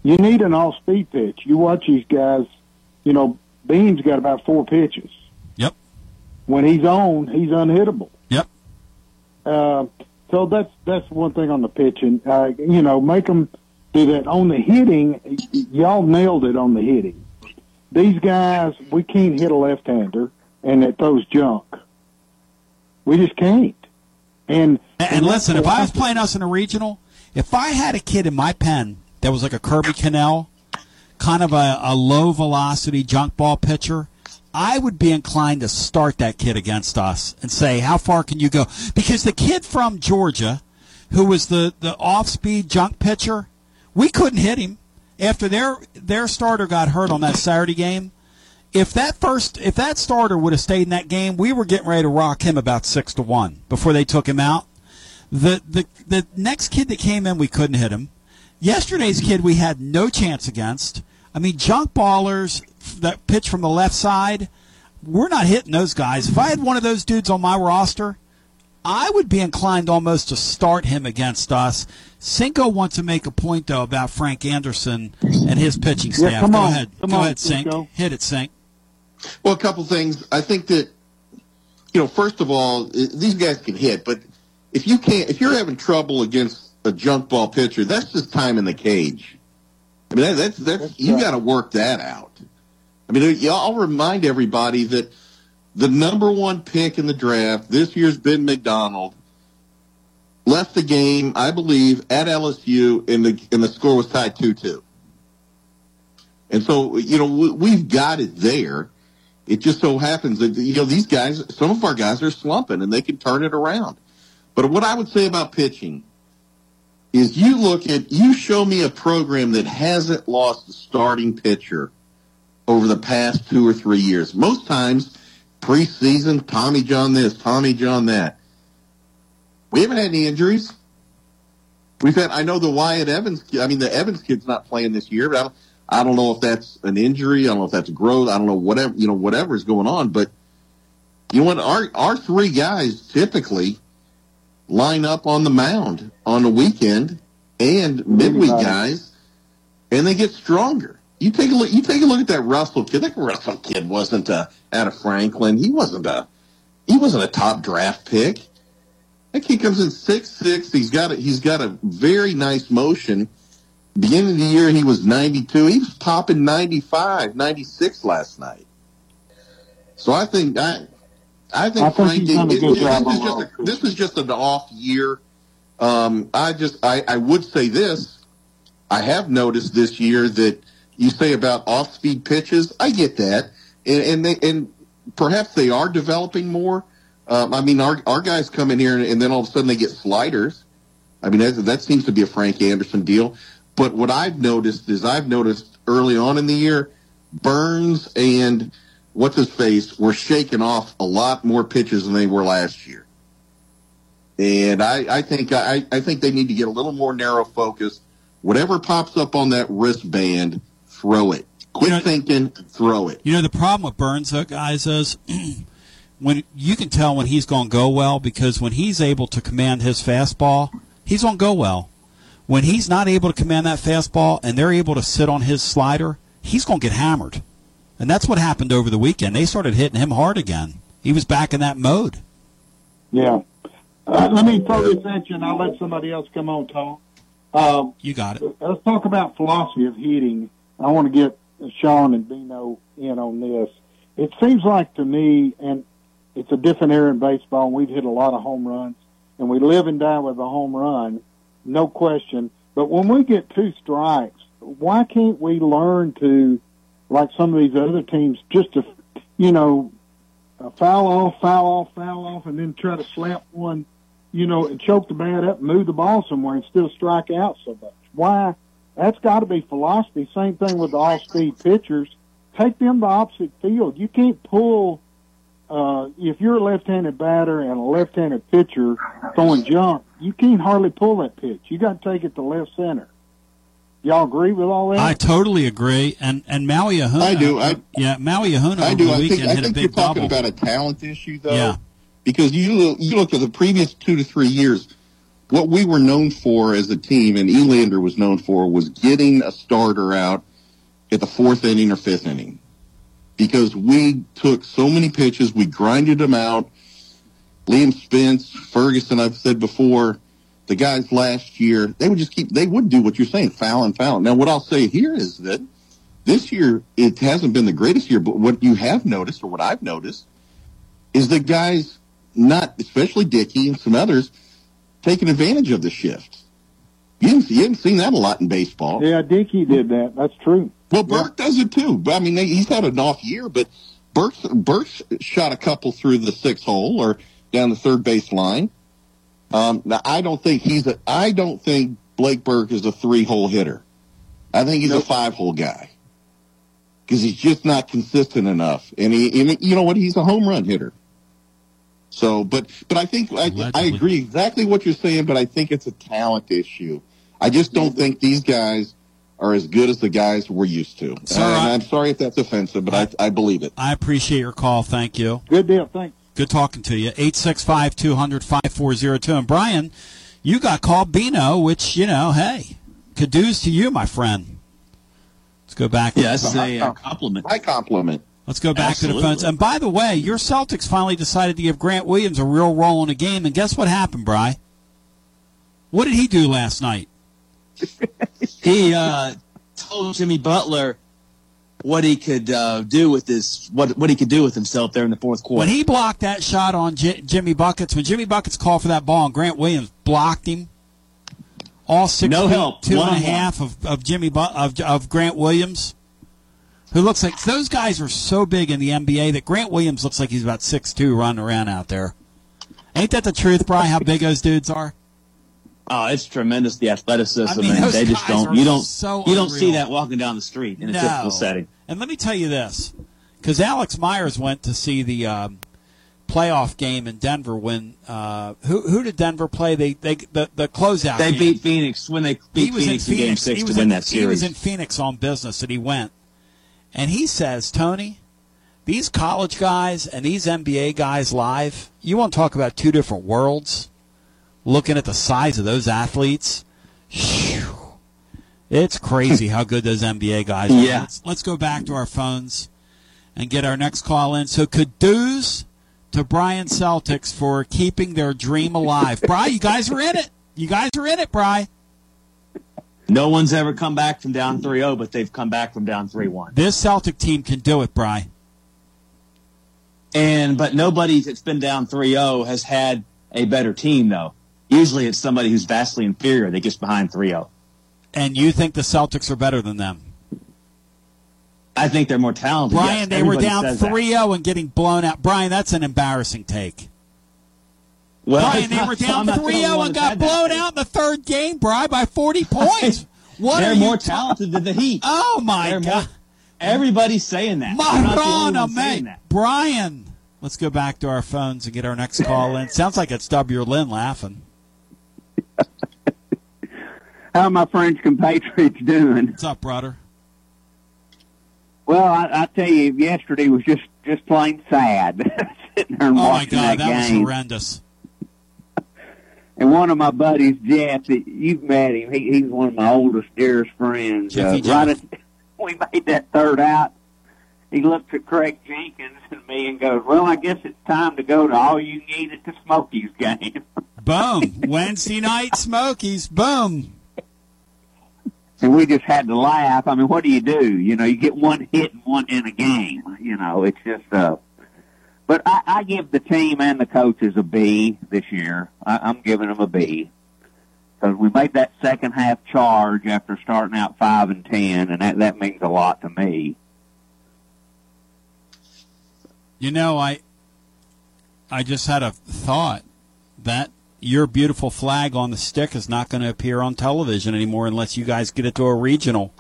M: You need an all-speed pitch. You watch these guys. You know, Beam's got about four pitches.
A: Yep.
M: When he's on, he's unhittable.
A: Yep.
M: Uh, so that's that's one thing on the pitching. Uh, you know, make them do that on the hitting. Y'all nailed it on the hitting. These guys, we can't hit a left-hander, and it throws junk. We just can't. And
A: And, and listen, if I was playing us in a regional, if I had a kid in my pen that was like a Kirby Connell, kind of a, a low velocity junk ball pitcher, I would be inclined to start that kid against us and say, how far can you go? Because the kid from Georgia, who was the, the off speed junk pitcher, we couldn't hit him after their their starter got hurt on that Saturday game. If that first if that starter would have stayed in that game, we were getting ready to rock him about six to one before they took him out. The the the next kid that came in, we couldn't hit him. Yesterday's kid we had no chance against. I mean, junk ballers that pitch from the left side, we're not hitting those guys. If I had one of those dudes on my roster, I would be inclined almost to start him against us. Cinco wants to make a point though about Frank Anderson and his pitching
C: Yeah,
A: staff.
C: come
A: Go
C: on.
A: ahead.
C: Come
A: Go
C: on,
A: ahead, Sink.
C: Cinco.
A: Hit it, Sink.
C: Well, a couple things. I think that you know, first of all, these guys can hit, but if you can't, if you're having trouble against a junk ball pitcher, that's just time in the cage. I mean, that, that's that's you got to work that out. I mean, yeah, I'll remind everybody that the number one pick in the draft this year's Ben McDonald left the game, I believe, at LSU, and the and the score was tied two two. And so, you know, we, we've got it there. It just so happens that, you know, these guys, some of our guys are slumping and they can turn it around. But what I would say about pitching is you look at, you show me a program that hasn't lost a starting pitcher over the past two or three years. Most times, preseason, Tommy John this, Tommy John that. We haven't had any injuries. We've had, I know the Wyatt Evans, I mean, the Evans kid's not playing this year, but I don't, I don't know if that's an injury. I don't know if that's growth. I don't know whatever, you know, whatever is going on. But you know what? Our, our three guys typically line up on the mound on the weekend and midweek guys, and they get stronger. You take a look, you take a look at that Russell kid. That Russell kid wasn't uh out of Franklin. He wasn't a, he wasn't a top draft pick. That kid comes in six six. He's got a, he's got a very nice motion. Beginning of the year, he was 92. He was popping 95, 96 last night. So I think I, I think
M: I think
C: Frank.
M: he's done a
C: it-
M: good
C: it-
M: job
C: this, is just a, this is just an off year. Um, I just I, I would say this. I have noticed this year that you say about off speed pitches. I get that, and and, they, and perhaps they are developing more. Um, I mean, our our guys come in here and, and then all of a sudden they get sliders. I mean, that, that seems to be a Frank Anderson deal. But what I've noticed is I've noticed early on in the year, Burns and what's his face were shaking off a lot more pitches than they were last year. And I, I think I, I think they need to get a little more narrow focus. Whatever pops up on that wristband, throw it. Quit thinking, throw it.
A: You know the problem with Burns, guys, is <clears throat> when you can tell when he's going to go well because when he's able to command his fastball, he's going to go well. When he's not able to command that fastball and they're able to sit on his slider, he's going to get hammered. And that's what happened over the weekend. They started hitting him hard again. He was back in that mode.
M: Yeah. Uh, let me throw this at you, and I'll let somebody else come on talk. Um,
A: You got it.
M: let's talk about philosophy of hitting. I want to get Sean and Bino in on this. It seems like to me, and it's a different era in baseball. and We've hit a lot of home runs, and we live and die with a home run, no question. But when we get two strikes, why can't we learn to, like some of these other teams, just to, you know, uh, foul off, foul off, foul off, and then try to slap one, you know, and choke the bat up, move the ball somewhere, and still strike out so much. Why? That's got to be philosophy. Same thing with the off-speed pitchers. Take them to opposite field. You can't pull. Uh, if you're a left-handed batter and a left-handed pitcher throwing junk, you can't hardly pull that pitch. You got to take it to left center. Y'all agree with all that?
A: I totally agree. And and Maui Ahuna.
C: I do. I-
A: yeah, Maui Ahuna
C: I
A: over
C: do.
A: the
C: I think,
A: weekend
C: I
A: hit a
C: think you're
A: big
C: talking
A: double.
C: about a talent issue, though.
A: Yeah.
C: Because you look, you look at the previous two to three years, what we were known for as a team, and Elander was known for, was getting a starter out at the fourth inning or fifth inning. Because we took so many pitches, we grinded them out. Liam Spence, Ferguson, I've said before, the guys last year, they would just keep, they would do what you're saying, foul and foul. Now, what I'll say here is that this year, it hasn't been the greatest year, but what you have noticed, or what I've noticed, is that guys, not especially Dickey and some others, taking advantage of the shift. You haven't, you haven't seen that a lot in baseball.
M: Yeah, Dickey did that. That's true.
C: Well, Burke does it too. I mean, he's had an off year, but Burke's, Burke's shot a couple through the six hole or down the third base line. Um, now, I don't think he's a. I don't think Blake Burke is a three hole hitter. I think he's a five hole guy because he's just not consistent enough. And he, and you know what? He's a home run hitter. So, but but I think I, I agree exactly what you're saying. But I think it's a talent issue. I just don't think these guys are as good as the guys we're used to.
A: Sir,
C: and
A: I-
C: I'm sorry if that's offensive, but I, I believe it.
A: I appreciate your call. Thank you.
M: Good deal. Thanks.
A: Good talking to you. 865 200 5402. And Brian, you got called Bino, which, you know, hey, kudos to you, my friend. Let's go back.
B: Yeah, that's a uh, compliment.
C: My compliment.
A: Let's go back to the
B: Absolutely.
A: phones. And by the way, your Celtics finally decided to give Grant Williams a real role in a game. And guess what happened, Bry? What did he do last night?
B: He uh, told Jimmy Butler what he could uh, do with his what what he could do with himself there in the fourth quarter.
A: When he blocked that shot on J- Jimmy Buckets, when Jimmy Buckets called for that ball and Grant Williams blocked him, all six
B: No
A: feet,
B: help,
A: two and a half of, of Jimmy Bu- of, of Grant Williams, who looks like those guys are so big in the NBA that Grant Williams looks like he's about six two running around out there. Ain't that the truth, Brian? How big those dudes are?
B: Oh, it's tremendous the athleticism,
A: I mean,
B: and they just don't. You don't.
A: so
B: you don't see that walking down the street in a
A: No.
B: typical setting.
A: And let me tell you this, because Alex Myers went to see the um, playoff game in Denver when uh, who who did Denver play? They they the the closeout.
B: They
A: game.
B: beat Phoenix when they beat Phoenix
A: in
B: in Game Six to win
A: in,
B: that
A: He was in Phoenix on business, and he went. And he says, Tony, these college guys and these NBA guys live. You want to talk about two different worlds? Looking at the size of those athletes, phew, it's crazy how good those NBA guys are.
B: Yeah.
A: Let's, let's go back to our phones and get our next call in. So, kudos to Brian Celtics for keeping their dream alive. Bry, you guys are in it. You guys are in it, Bry.
B: No one's ever come back from down 3-0, but they've come back from down 3-1.
A: This Celtic team can do it, Bry.
B: And but nobody that's been down 3-0 has had a better team though. Usually it's somebody who's vastly inferior that gets behind oh. 3-0.
A: And you think the Celtics are better than them?
B: I think they're more talented.
A: Brian,
B: yes.
A: they were down
B: says
A: 3 0 and getting blown out. Brian, that's an embarrassing take.
B: Well,
A: Brian, <laughs> they were down
B: not the
A: 3
B: only
A: 0
B: one
A: and got blown out in the third game, Brian, by 40 <laughs> points. What
B: they're more
A: ta-
B: talented than the Heat. <laughs>
A: Oh, my
B: They're
A: God.
B: more- everybody's saying that.
A: Marana,
B: saying
A: mate.
B: that.
A: Brian, let's go back to our phones and get our next call in. Sounds like it's W. Lynn laughing. <laughs>
N: How are my French compatriots doing?
A: What's up, brother?
N: Well, I, I tell you, yesterday was just just plain sad. <laughs> Sitting there and
A: Oh, my God,
N: that,
A: that was horrendous. <laughs>
N: And one of my buddies, Jeff, you've met him. He, he's one of my oldest, dearest friends.
A: Jeffy
N: uh, right at, we made that third out. He looked at Craig Jenkins and me and goes, "Well, I guess it's time to go to all you can eat at the Smokies game."
A: Boom. Wednesday night Smokies. Boom.
N: and we just had to laugh. I mean, what do you do? You know, you get one hit and one in a game. You know, it's just. uh But I, I give the team and the coaches a B this year. I, I'm giving them a B because we made that second half charge after starting out five and ten, and that that means a lot to me.
A: You know, I I just had a thought that your beautiful flag on the stick is not going to appear on television anymore unless you guys get it to a regional.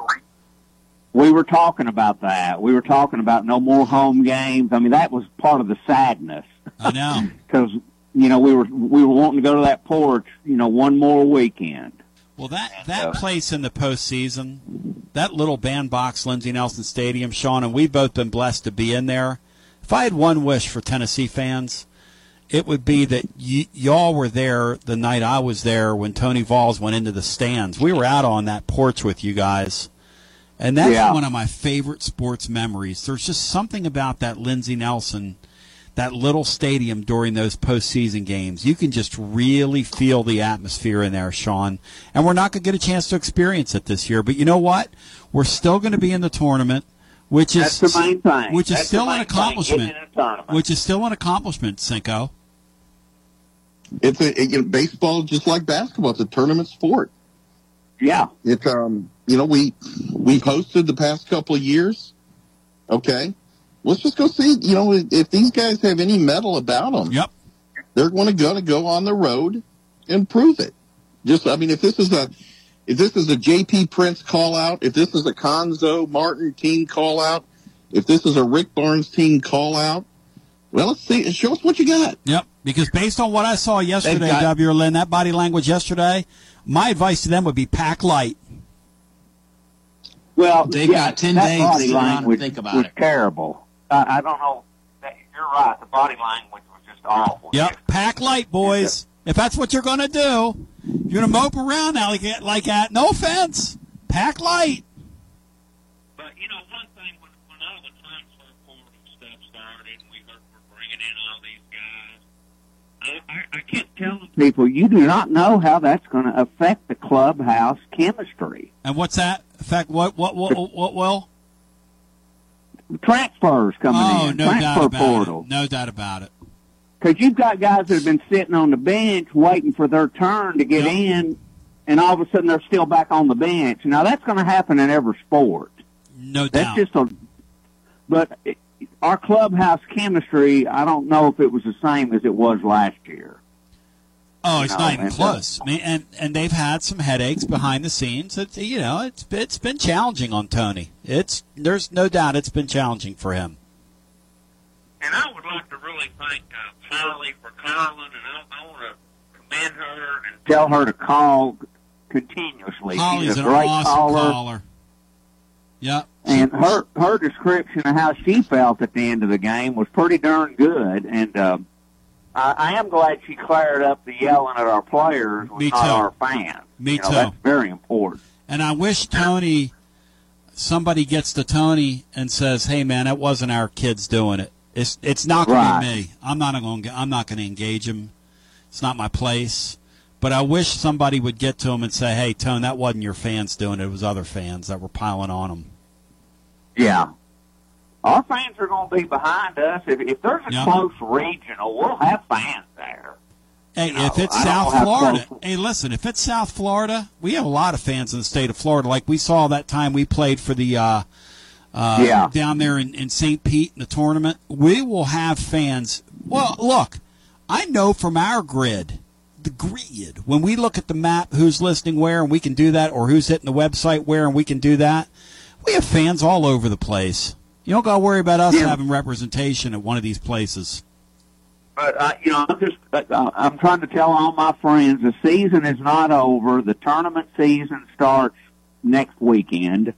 N: We were talking about that. We were talking about no more home games. I mean, that was part of the sadness.
A: I know. <laughs>
N: because you know we were we were wanting to go to that porch. You know, one more weekend.
A: Well, that that place in the postseason, that little bandbox, Lindsey Nelson Stadium, Sean, and we've both been blessed to be in there. If I had one wish for Tennessee fans, it would be that y- y'all were there the night I was there when Tony Vols went into the stands. We were out on that porch with you guys. And that's
N: Yeah.
A: one of my favorite sports memories. There's just something about that Lindsey Nelson, that little stadium during those postseason games. You can just really feel the atmosphere in there, Sean. And we're not going to get a chance to experience it this year. But you know what? We're still going to be in the tournament, which is
N: That's the
A: which is still an accomplishment.
N: getting in the tournament.
A: Which is still an accomplishment, Cinco.
C: It's a it, you know, baseball, just like basketball. It's a tournament sport.
N: Yeah,
C: it's um, you know, we we've hosted the past couple of years. Okay, let's just go see. You know, if these guys have any metal about them,
A: yep,
C: they're going to gonna go on the road and prove it. Just, I mean, if this is a if this is a JP Prince call out, if this is a Cuonzo Martin team call out, if this is a Rick Barnes team call out, well, let's see. Show us what you got.
A: Yep. Because based on what I saw yesterday,
C: got-
A: W. Lynn, that body language yesterday, my advice to them would be pack light.
N: Well,
B: They've
N: yeah,
B: got 10 days to
N: body language
B: think about
N: was
B: it.
N: terrible. Uh, I don't know. You're right. The body language was just awful.
A: Yep. Pack light, boys. If that's what you're going to do, you're going to mope around now like, like that. No offense. Pack light.
N: But you know, one thing when, when all the transfer portal stuff started, and we heard we're bringing in all these guys. I, I, I kept telling people, you do not know how that's going to affect the clubhouse chemistry.
A: And what's that? Affect what? What? What? What? Will?
N: Transfers coming
A: Oh,
N: in,
A: no doubt
N: transfer
A: about
N: portal.
A: it. No doubt about it.
N: Because you've got guys that have been sitting on the bench waiting for their turn to get in, and all of a sudden they're still back on the bench. Now that's going to happen in every sport.
A: No
N: That's just a. But it- our clubhouse chemistry, I don't know if it was the same as it was last year.
A: Oh, it's
N: No,
A: not even
N: and, uh,
A: close. I mean, and and they've had some headaches behind the scenes. It's you know, it's it's been challenging on Tony. It's there's no doubt it's been challenging for him.
N: And I would like to really thank uh, Polly for calling, and I, I want to commend her and tell her to call continuously.
A: Holly's
N: She's a
A: an
N: great
A: awesome
N: caller.
A: caller. Yep.
N: And her her description of how she felt at the end of the game was pretty darn good. And um, I, I am glad she cleared up the yelling at our players,
A: Me
N: not
A: too.
N: our fans.
A: Me
N: You know,
A: too.
N: That's very important.
A: And I wish Tony, somebody gets to Tony and says, "Hey, man, that wasn't our kids doing it. It's it's not going
N: Right.
A: to be me. I'm not going. I'm not going to engage him. It's not my place." But I wish somebody would get to him and say, "Hey, Tone, that wasn't your fans doing it. It was other fans that were piling on him."
N: Yeah. Our fans are going to be behind us. If, if there's a
A: Yeah.
N: close regional, we'll have fans there.
A: Hey,
N: You know,
A: if it's
N: I
A: South
N: have
A: Florida,
N: close-
A: hey, listen, if it's South Florida, we have a lot of fans in the state of Florida. Like we saw that time we played for the uh, uh,
N: Yeah.
A: down there in, in St. Pete in the tournament. We will have fans. Well, look, I know from our grid, the grid, when we look at the map, who's listening where, and we can do that, or who's hitting the website where, and we can do that. We have fans all over the place. You don't got to worry about us
N: Yeah.
A: having representation at one of these places.
N: But uh, you know, I'm just uh, I'm trying to tell all my friends the season is not over. The tournament season starts next weekend,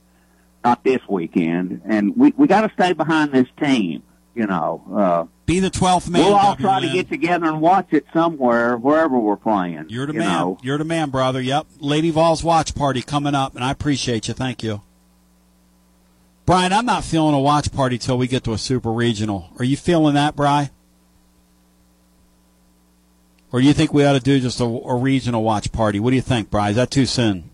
N: not this weekend, and we we got to stay behind this team. You know, uh,
A: Be the twelfth man.
N: we'll all try to get together and watch it somewhere, wherever we're playing.
A: You're the
N: you
A: man.
N: know.
A: You're the man, brother. Yep. Lady Vols watch party coming up, and I appreciate you. Thank you. Brian, I'm not feeling a watch party till we get to a super regional. Are you feeling that, Bry? Or do you think we ought to do just a, a regional watch party? What do you think, Bry? Is that too soon?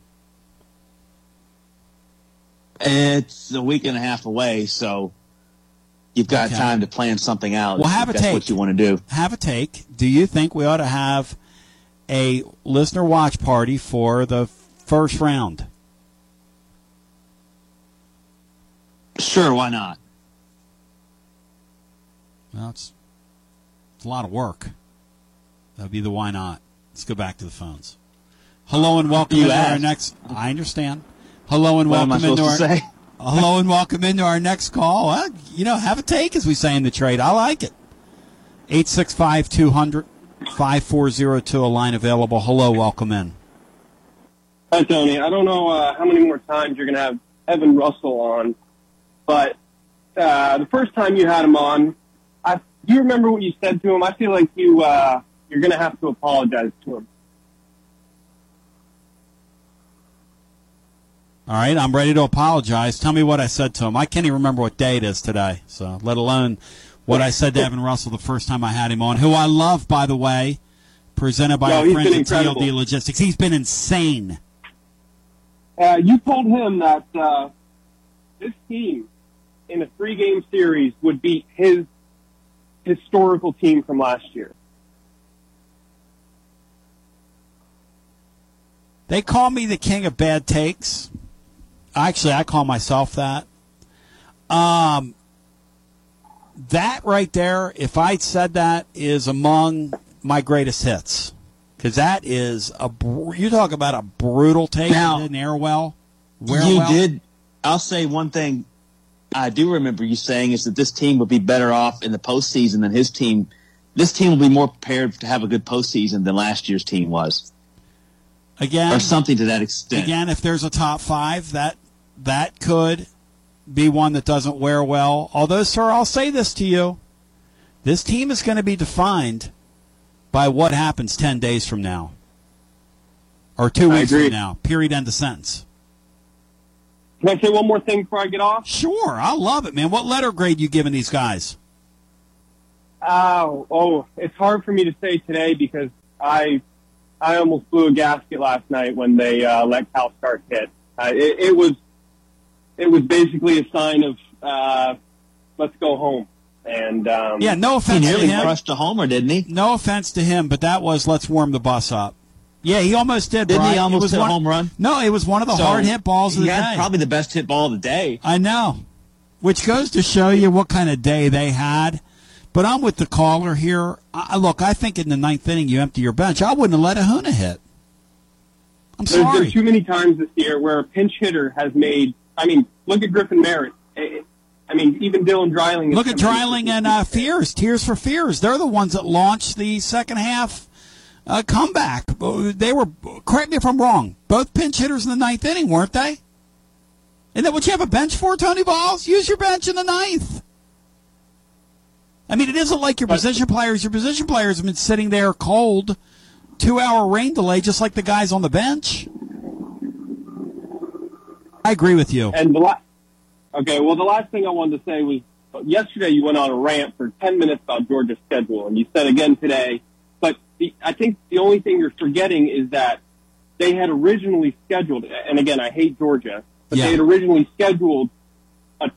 B: It's a week and a half away, so you've got
A: Okay.
B: time to plan something out.
A: Well, have a
B: that's
A: take.
B: what you want to do.
A: Have a take. Do you think we ought to have a listener watch party for the first round?
B: Sure, why not?
A: Well, it's, it's a lot of work. That'd be the why not. Let's go back to the phones. Hello and welcome
B: You
A: into our next. I understand. Hello and
B: What am I
A: welcome into our.
B: to say? <laughs>
A: Hello and welcome into our next call. Well, you know, have a take, as we say in the trade. I like it. 865 200 5402, a line available. Hello, welcome in.
O: Hi, Tony. I don't know uh, how many more times you're going to have Evan Russell on, but uh, the first time you had him on, I, do you remember what you said to him? I feel like you uh, you're going to have to apologize to him.
A: All right, I'm ready to apologize. Tell me what I said to him. I can't even remember what day it is today, so let alone what I said to Evan Russell the first time I had him on, who I love, by the way, presented by
O: No,
A: our friends at. TLD Logistics. He's been insane.
O: Uh, you told him that uh, this team in a three-game series would beat his historical team from last year.
A: They call me the king of bad takes. Actually, I call myself that. Um, that right there, if I said that, is among my greatest hits. Because that is a br- you talk about a brutal take.
B: Now-
A: that didn't air well. Wear
B: you
A: well.
B: did. I'll say one thing. I do remember you saying is that this team would be better off in the postseason than his team. This team will be more prepared to have a good postseason than last year's team was,
A: again
B: or something to that extent.
A: Again, if there's a top five, that that could be one that doesn't wear well. Although, sir, I'll say this to you. This team is going to be defined by what happens 10 days from now or two
O: I
A: weeks
O: agree.
A: from now. Period. End of sentence.
O: Can I say one more thing before I get off?
A: Sure. I love it, man. What letter grade you giving these guys?
O: Oh, oh, it's hard for me to say today because I, I almost blew a gasket last night when they uh, let Cal Stark hit. Uh, it, it was, it was basically a sign of uh, let's go home. And um,
A: Yeah, no offense
B: He nearly
A: to him.
B: crushed a homer, didn't he?
A: No offense to him, but that was let's warm the bus up. Yeah, he almost did.
B: Didn't he
A: Brian. It
B: almost
A: was
B: hit a home run?
A: No, it was one of the
B: So,
A: hard hit balls of
B: he
A: the
B: had
A: day.
B: probably the best hit ball of the day.
A: I know. Which goes to show you what kind of day they had. But I'm with the caller here. I, look, I think in the ninth inning you empty your bench. I wouldn't have let Ahuna hit. I'm
O: There's
A: sorry.
O: been too many times this year where a pinch hitter has made. I mean, look at Griffin Merritt. Eh, I mean, even Dylan Dreiling.
A: Look at. Dreiling and uh, Fears, Tears for Fears. They're the ones that launched the second half uh, comeback. They were, correct me if I'm wrong, both pinch hitters in the ninth inning, weren't they? Isn't that what you have a bench for, Tony Vols? Use your bench in the ninth. I mean, it isn't like your position players. Your position players have been sitting there cold, two hour rain delay, just like the guys on the bench. I agree with you.
O: And the la- okay, well, the last thing I wanted to say was yesterday you went on a rant for 10 minutes about Georgia's schedule, and you said again today. The, I think the only thing you're forgetting is that they had originally scheduled, and again, I hate Georgia, but they had originally scheduled a,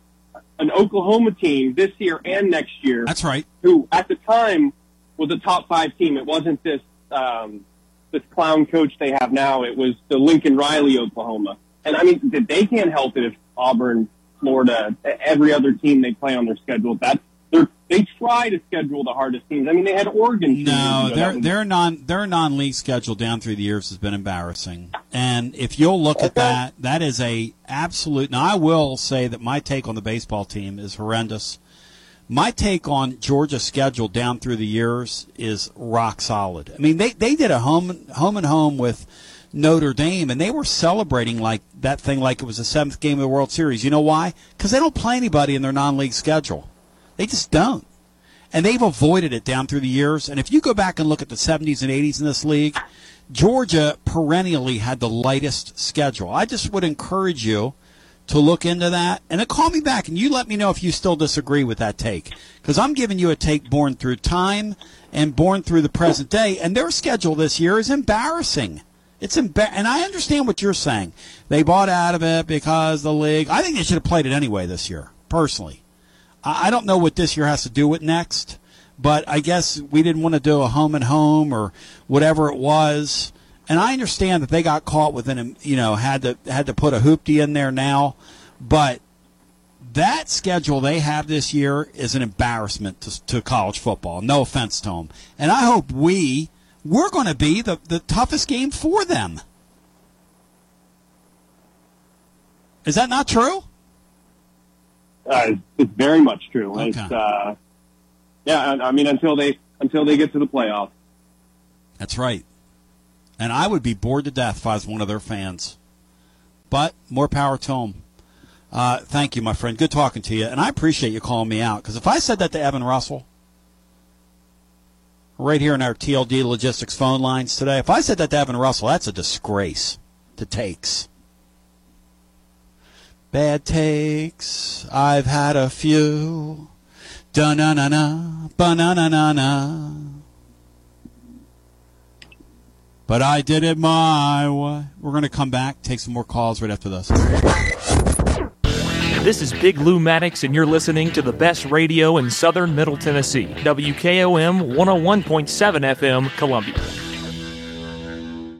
O: an Oklahoma team this year and next year.
A: That's right.
O: Who at the time was a top five team. It wasn't this um, this clown coach they have now. It was the Lincoln Riley Oklahoma. And I mean, they can't help it if Auburn, Florida, every other team they play on their schedule. That they're, they try to schedule the hardest teams. I mean, they had Oregon. two years
A: No,
O: ago. That
A: their
O: was-
A: their non their non league schedule down through the years has been embarrassing. And if you'll look at that, that is a absolute. Now I will say that my take on the baseball team is horrendous. My take on Georgia's schedule down through the years is rock solid. I mean, they they did a home home and home with Notre Dame, and they were celebrating like that thing like it was the seventh game of the World Series. You know why? Because they don't play anybody in their non league schedule. They just don't and they've avoided it down through the years. And if you go back and look at the 70s and 80s in this league, Georgia perennially had the lightest schedule. I just would encourage you to look into that and then call me back and you let me know if you still disagree with that take because I'm giving you a take born through time and born through the present day and their schedule this year is embarrassing. It's embar- and I understand what you're saying. They bought out of it because the league. I think they should have played it anyway this year, personally. I don't know what this year has to do with next, but I guess we didn't want to do a home and home or whatever it was. And I understand that they got caught within, a, um, you know, had to had to put a hoopty in there now, but that schedule they have this year is an embarrassment to, to college football. No offense to them, and I hope we we're going to be the the toughest game for them. Is that not true?
O: Uh, it's- very much true. It's, uh, yeah, I I mean, until they until they get to the playoffs.
A: That's right. And I would be bored to death if I was one of their fans. But more power to them. Uh, thank you, my friend. Good talking to you. And I appreciate you calling me out. Because if I said that to Evan Russell, right here in our TLD logistics phone lines today, if I said that to Evan Russell, that's a disgrace to takes. Bad takes, I've had a few. Da na na na, ba na na na na. But I did it my way. We're going to come back, take some more calls right after this.
P: This is Big Lou Maddox, and you're listening to the best radio in southern Middle Tennessee. WKOM 101.7 FM, Columbia.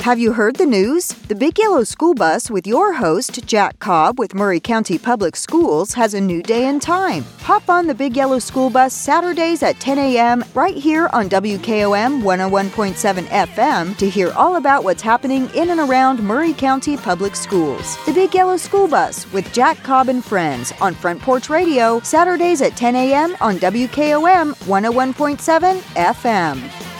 D: Have you heard the news? The Big Yellow School Bus with your host, Jack Cobb with Maury County Public Schools, has a new day and time. Hop on the Big Yellow School Bus Saturdays at 10 a.m. right here on WKOM 101.7 FM to hear all about what's happening in and around Maury County Public Schools. The Big Yellow School Bus with Jack Cobb and Friends on Front Porch Radio, Saturdays at 10 a.m. on WKOM 101.7 FM.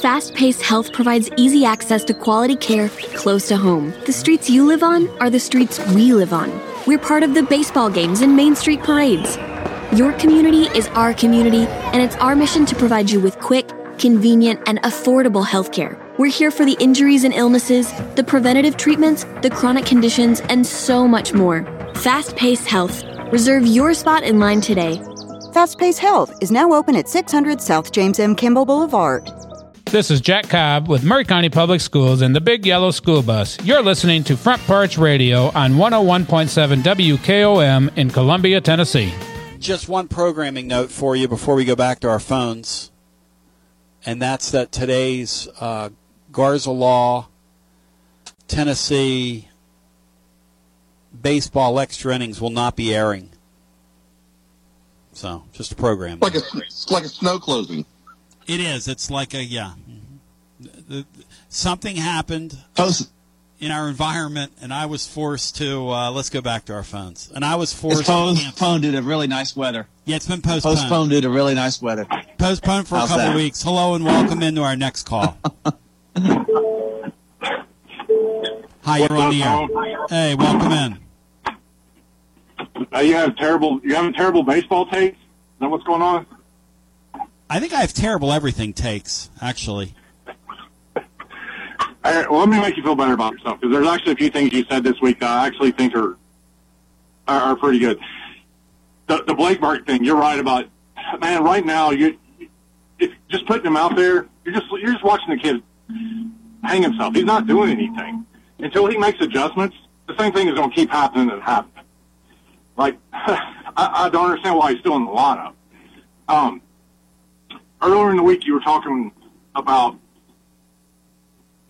Q: Fast Pace Health provides easy access to quality care close to home. The streets you live on are the streets we live on. We're part of the baseball games and Main Street parades. Your community is our community, and it's our mission to provide you with quick, convenient, and affordable healthcare. We're here for the injuries and illnesses, the preventative treatments, the chronic conditions, and so much more. Fast Pace Health. Reserve your spot in line today.
D: Fast Pace Health is now open at 600 South James M. Kimball Boulevard.
R: This is Jack Cobb with Maury County Public Schools and the Big Yellow School Bus. You're listening to Front Porch Radio on 101.7 WKOM in Columbia, Tennessee.
A: Just one programming note for you before we go back to our phones, and that's that today's uh, Garza Law, Tennessee baseball extra innings will not be airing. So, just a program.
C: Like a, like a snow closing.
A: It is. It's like a yeah. The, the, something happened in our environment, and I was forced to. Uh, let's go back to our phones. And I was forced.
B: It's postponed due to really nice weather.
A: Yeah, it's been postponed.
B: Postponed due to really nice weather.
A: Postponed for
B: How's
A: a couple
B: that?
A: of weeks. Hello and welcome into our next call. <laughs> Hi, you're on the air. Hey, welcome in.
S: Uh, you have terrible. You having terrible baseball takes? Is that what's going on?
A: I think I have terrible everything takes. Actually,
S: All right, well, let me make you feel better about yourself because there's actually a few things you said this week that I actually think are are, are pretty good. The, the Blake Mark thing, you're right about. Man, right now you if just putting him out there, you're just you're just watching the kid hang himself. He's not doing anything until he makes adjustments. The same thing is going to keep happening and happening. Like <laughs> I, I don't understand why he's still in the lineup. Um, earlier in the week, you were talking about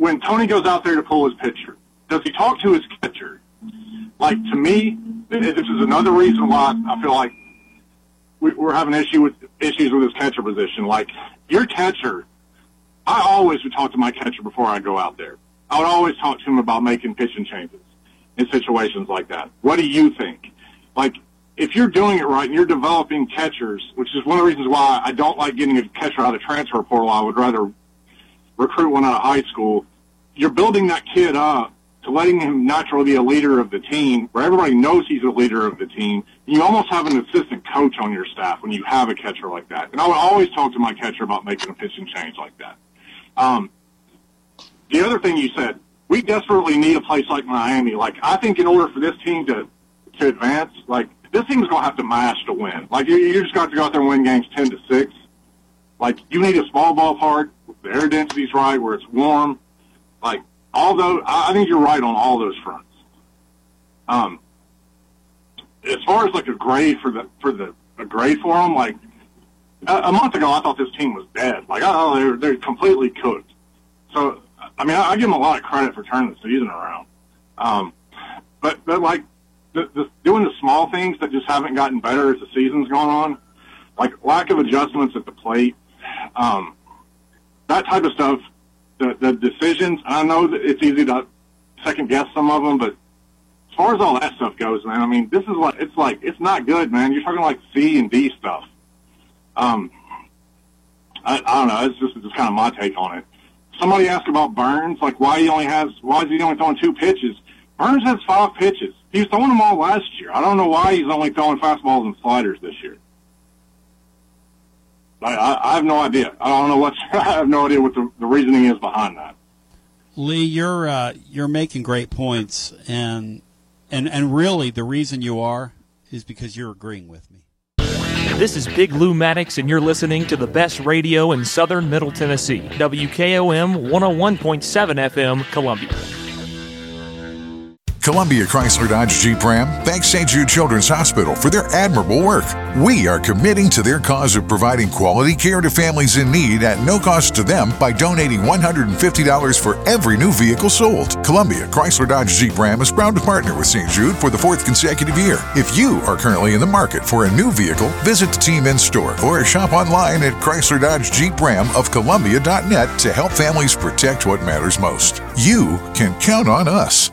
S: when Tony goes out there to pull his pitcher, does he talk to his catcher? Like to me, this is another reason why I feel like we, we're having issue with issues with his catcher position. Like your catcher, I always would talk to my catcher before I go out there. I would always talk to him about making pitching changes in situations like that. What do you think? Like if you're doing it right and you're developing catchers, which is one of the reasons why I don't like getting a catcher out of transfer portal, I would rather recruit one out of high school. You're building that kid up to letting him naturally be a leader of the team, where everybody knows he's a leader of the team. You almost have an assistant coach on your staff when you have a catcher like that. And I would always talk to my catcher about making a pitching change like that. Um, the other thing you said, we desperately need a place like Miami. Like I think in order for this team to to advance, like this team's gonna have to mash to win. Like you, you just got to go out there and win games ten to six. Like you need a small ballpark, the air density's right, where it's warm. Like although I think you're right on all those fronts. Um, as far as like a grade for the for the a grade for them, like a, a month ago, I thought this team was dead. Like oh, they're they're completely cooked. So I mean, I, I give them a lot of credit for turning the season around. Um, but but like the, the, doing the small things that just haven't gotten better as the season's gone on, like lack of adjustments at the plate, um, that type of stuff. The, the decisions. I know that it's easy to second guess some of them, but as far as all that stuff goes, man, I mean, this is what it's like. It's not good, man. You're talking like C and D stuff. Um, I, I don't know. It's just it's just kind of my take on it. Somebody asked about Burns, like why he only has why is he only throwing two pitches? Burns has five pitches. He was throwing them all last year. I don't know why he's only throwing fastballs and sliders this year. I, I, I have no idea. I don't know what <laughs> I have no idea what the, the reasoning is behind that.
A: Lee, you're uh, you're making great points, and and and really the reason you are is because you're agreeing with me.
P: This is Big Lou Maddox, and you're listening to the best radio in southern Middle Tennessee. WKOM 101.7 FM, Columbia.
T: Columbia Chrysler Dodge Jeep Ram thanks St. Jude Children's Hospital for their admirable work. We are committing to their cause of providing quality care to families in need at no cost to them by donating $150 for every new vehicle sold. Columbia Chrysler Dodge Jeep Ram is proud to partner with St. Jude for the fourth consecutive year. If you are currently in the market for a new vehicle, visit the team in store or shop online at Chrysler Dodge Jeep Ram of Columbia.net to help families protect what matters most. You can count on us.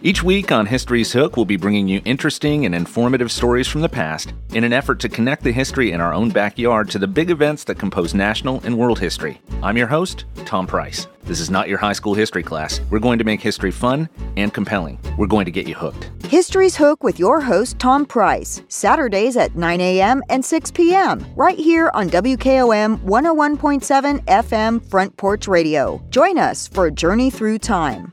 J: Each week on History's Hook, we'll be bringing you interesting and informative stories from the past in an effort to connect the history in our own backyard to the big events that compose national and world history. I'm your host, Tom Price. This is not your high school history class. We're going to make history fun and compelling. We're going to get you hooked.
D: History's Hook with your host, Tom Price, Saturdays at 9 a.m. and 6 p.m., right here on WKOM 101.7 FM Front Porch Radio. Join us for a journey through time.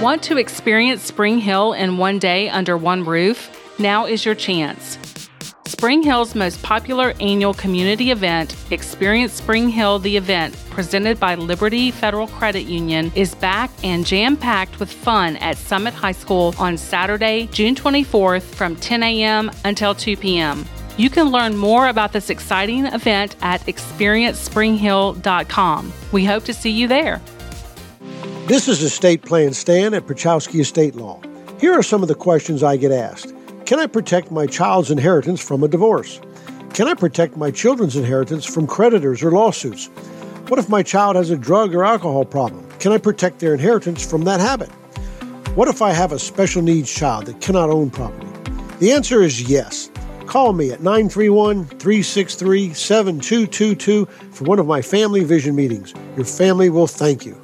U: Want to experience Spring Hill in one day under one roof? Now is your chance. Spring Hill's most popular annual community event, Experience Spring Hill the Event, presented by Liberty Federal Credit Union, is back and jam packed with fun at Summit High School on Saturday, June 24th from 10 a.m. until 2 p.m. You can learn more about this exciting event at experiencespringhill.com. We hope to see you there.
V: This is Estate Plan Stan at Pachowski Estate Law. Here are some of the questions I get asked. Can I protect my child's inheritance from a divorce? Can I protect my children's inheritance from creditors or lawsuits? What if my child has a drug or alcohol problem? Can I protect their inheritance from that habit? What if I have a special needs child that cannot own property? The answer is yes. Call me at 931 363 7222 for one of my family vision meetings. Your family will thank you.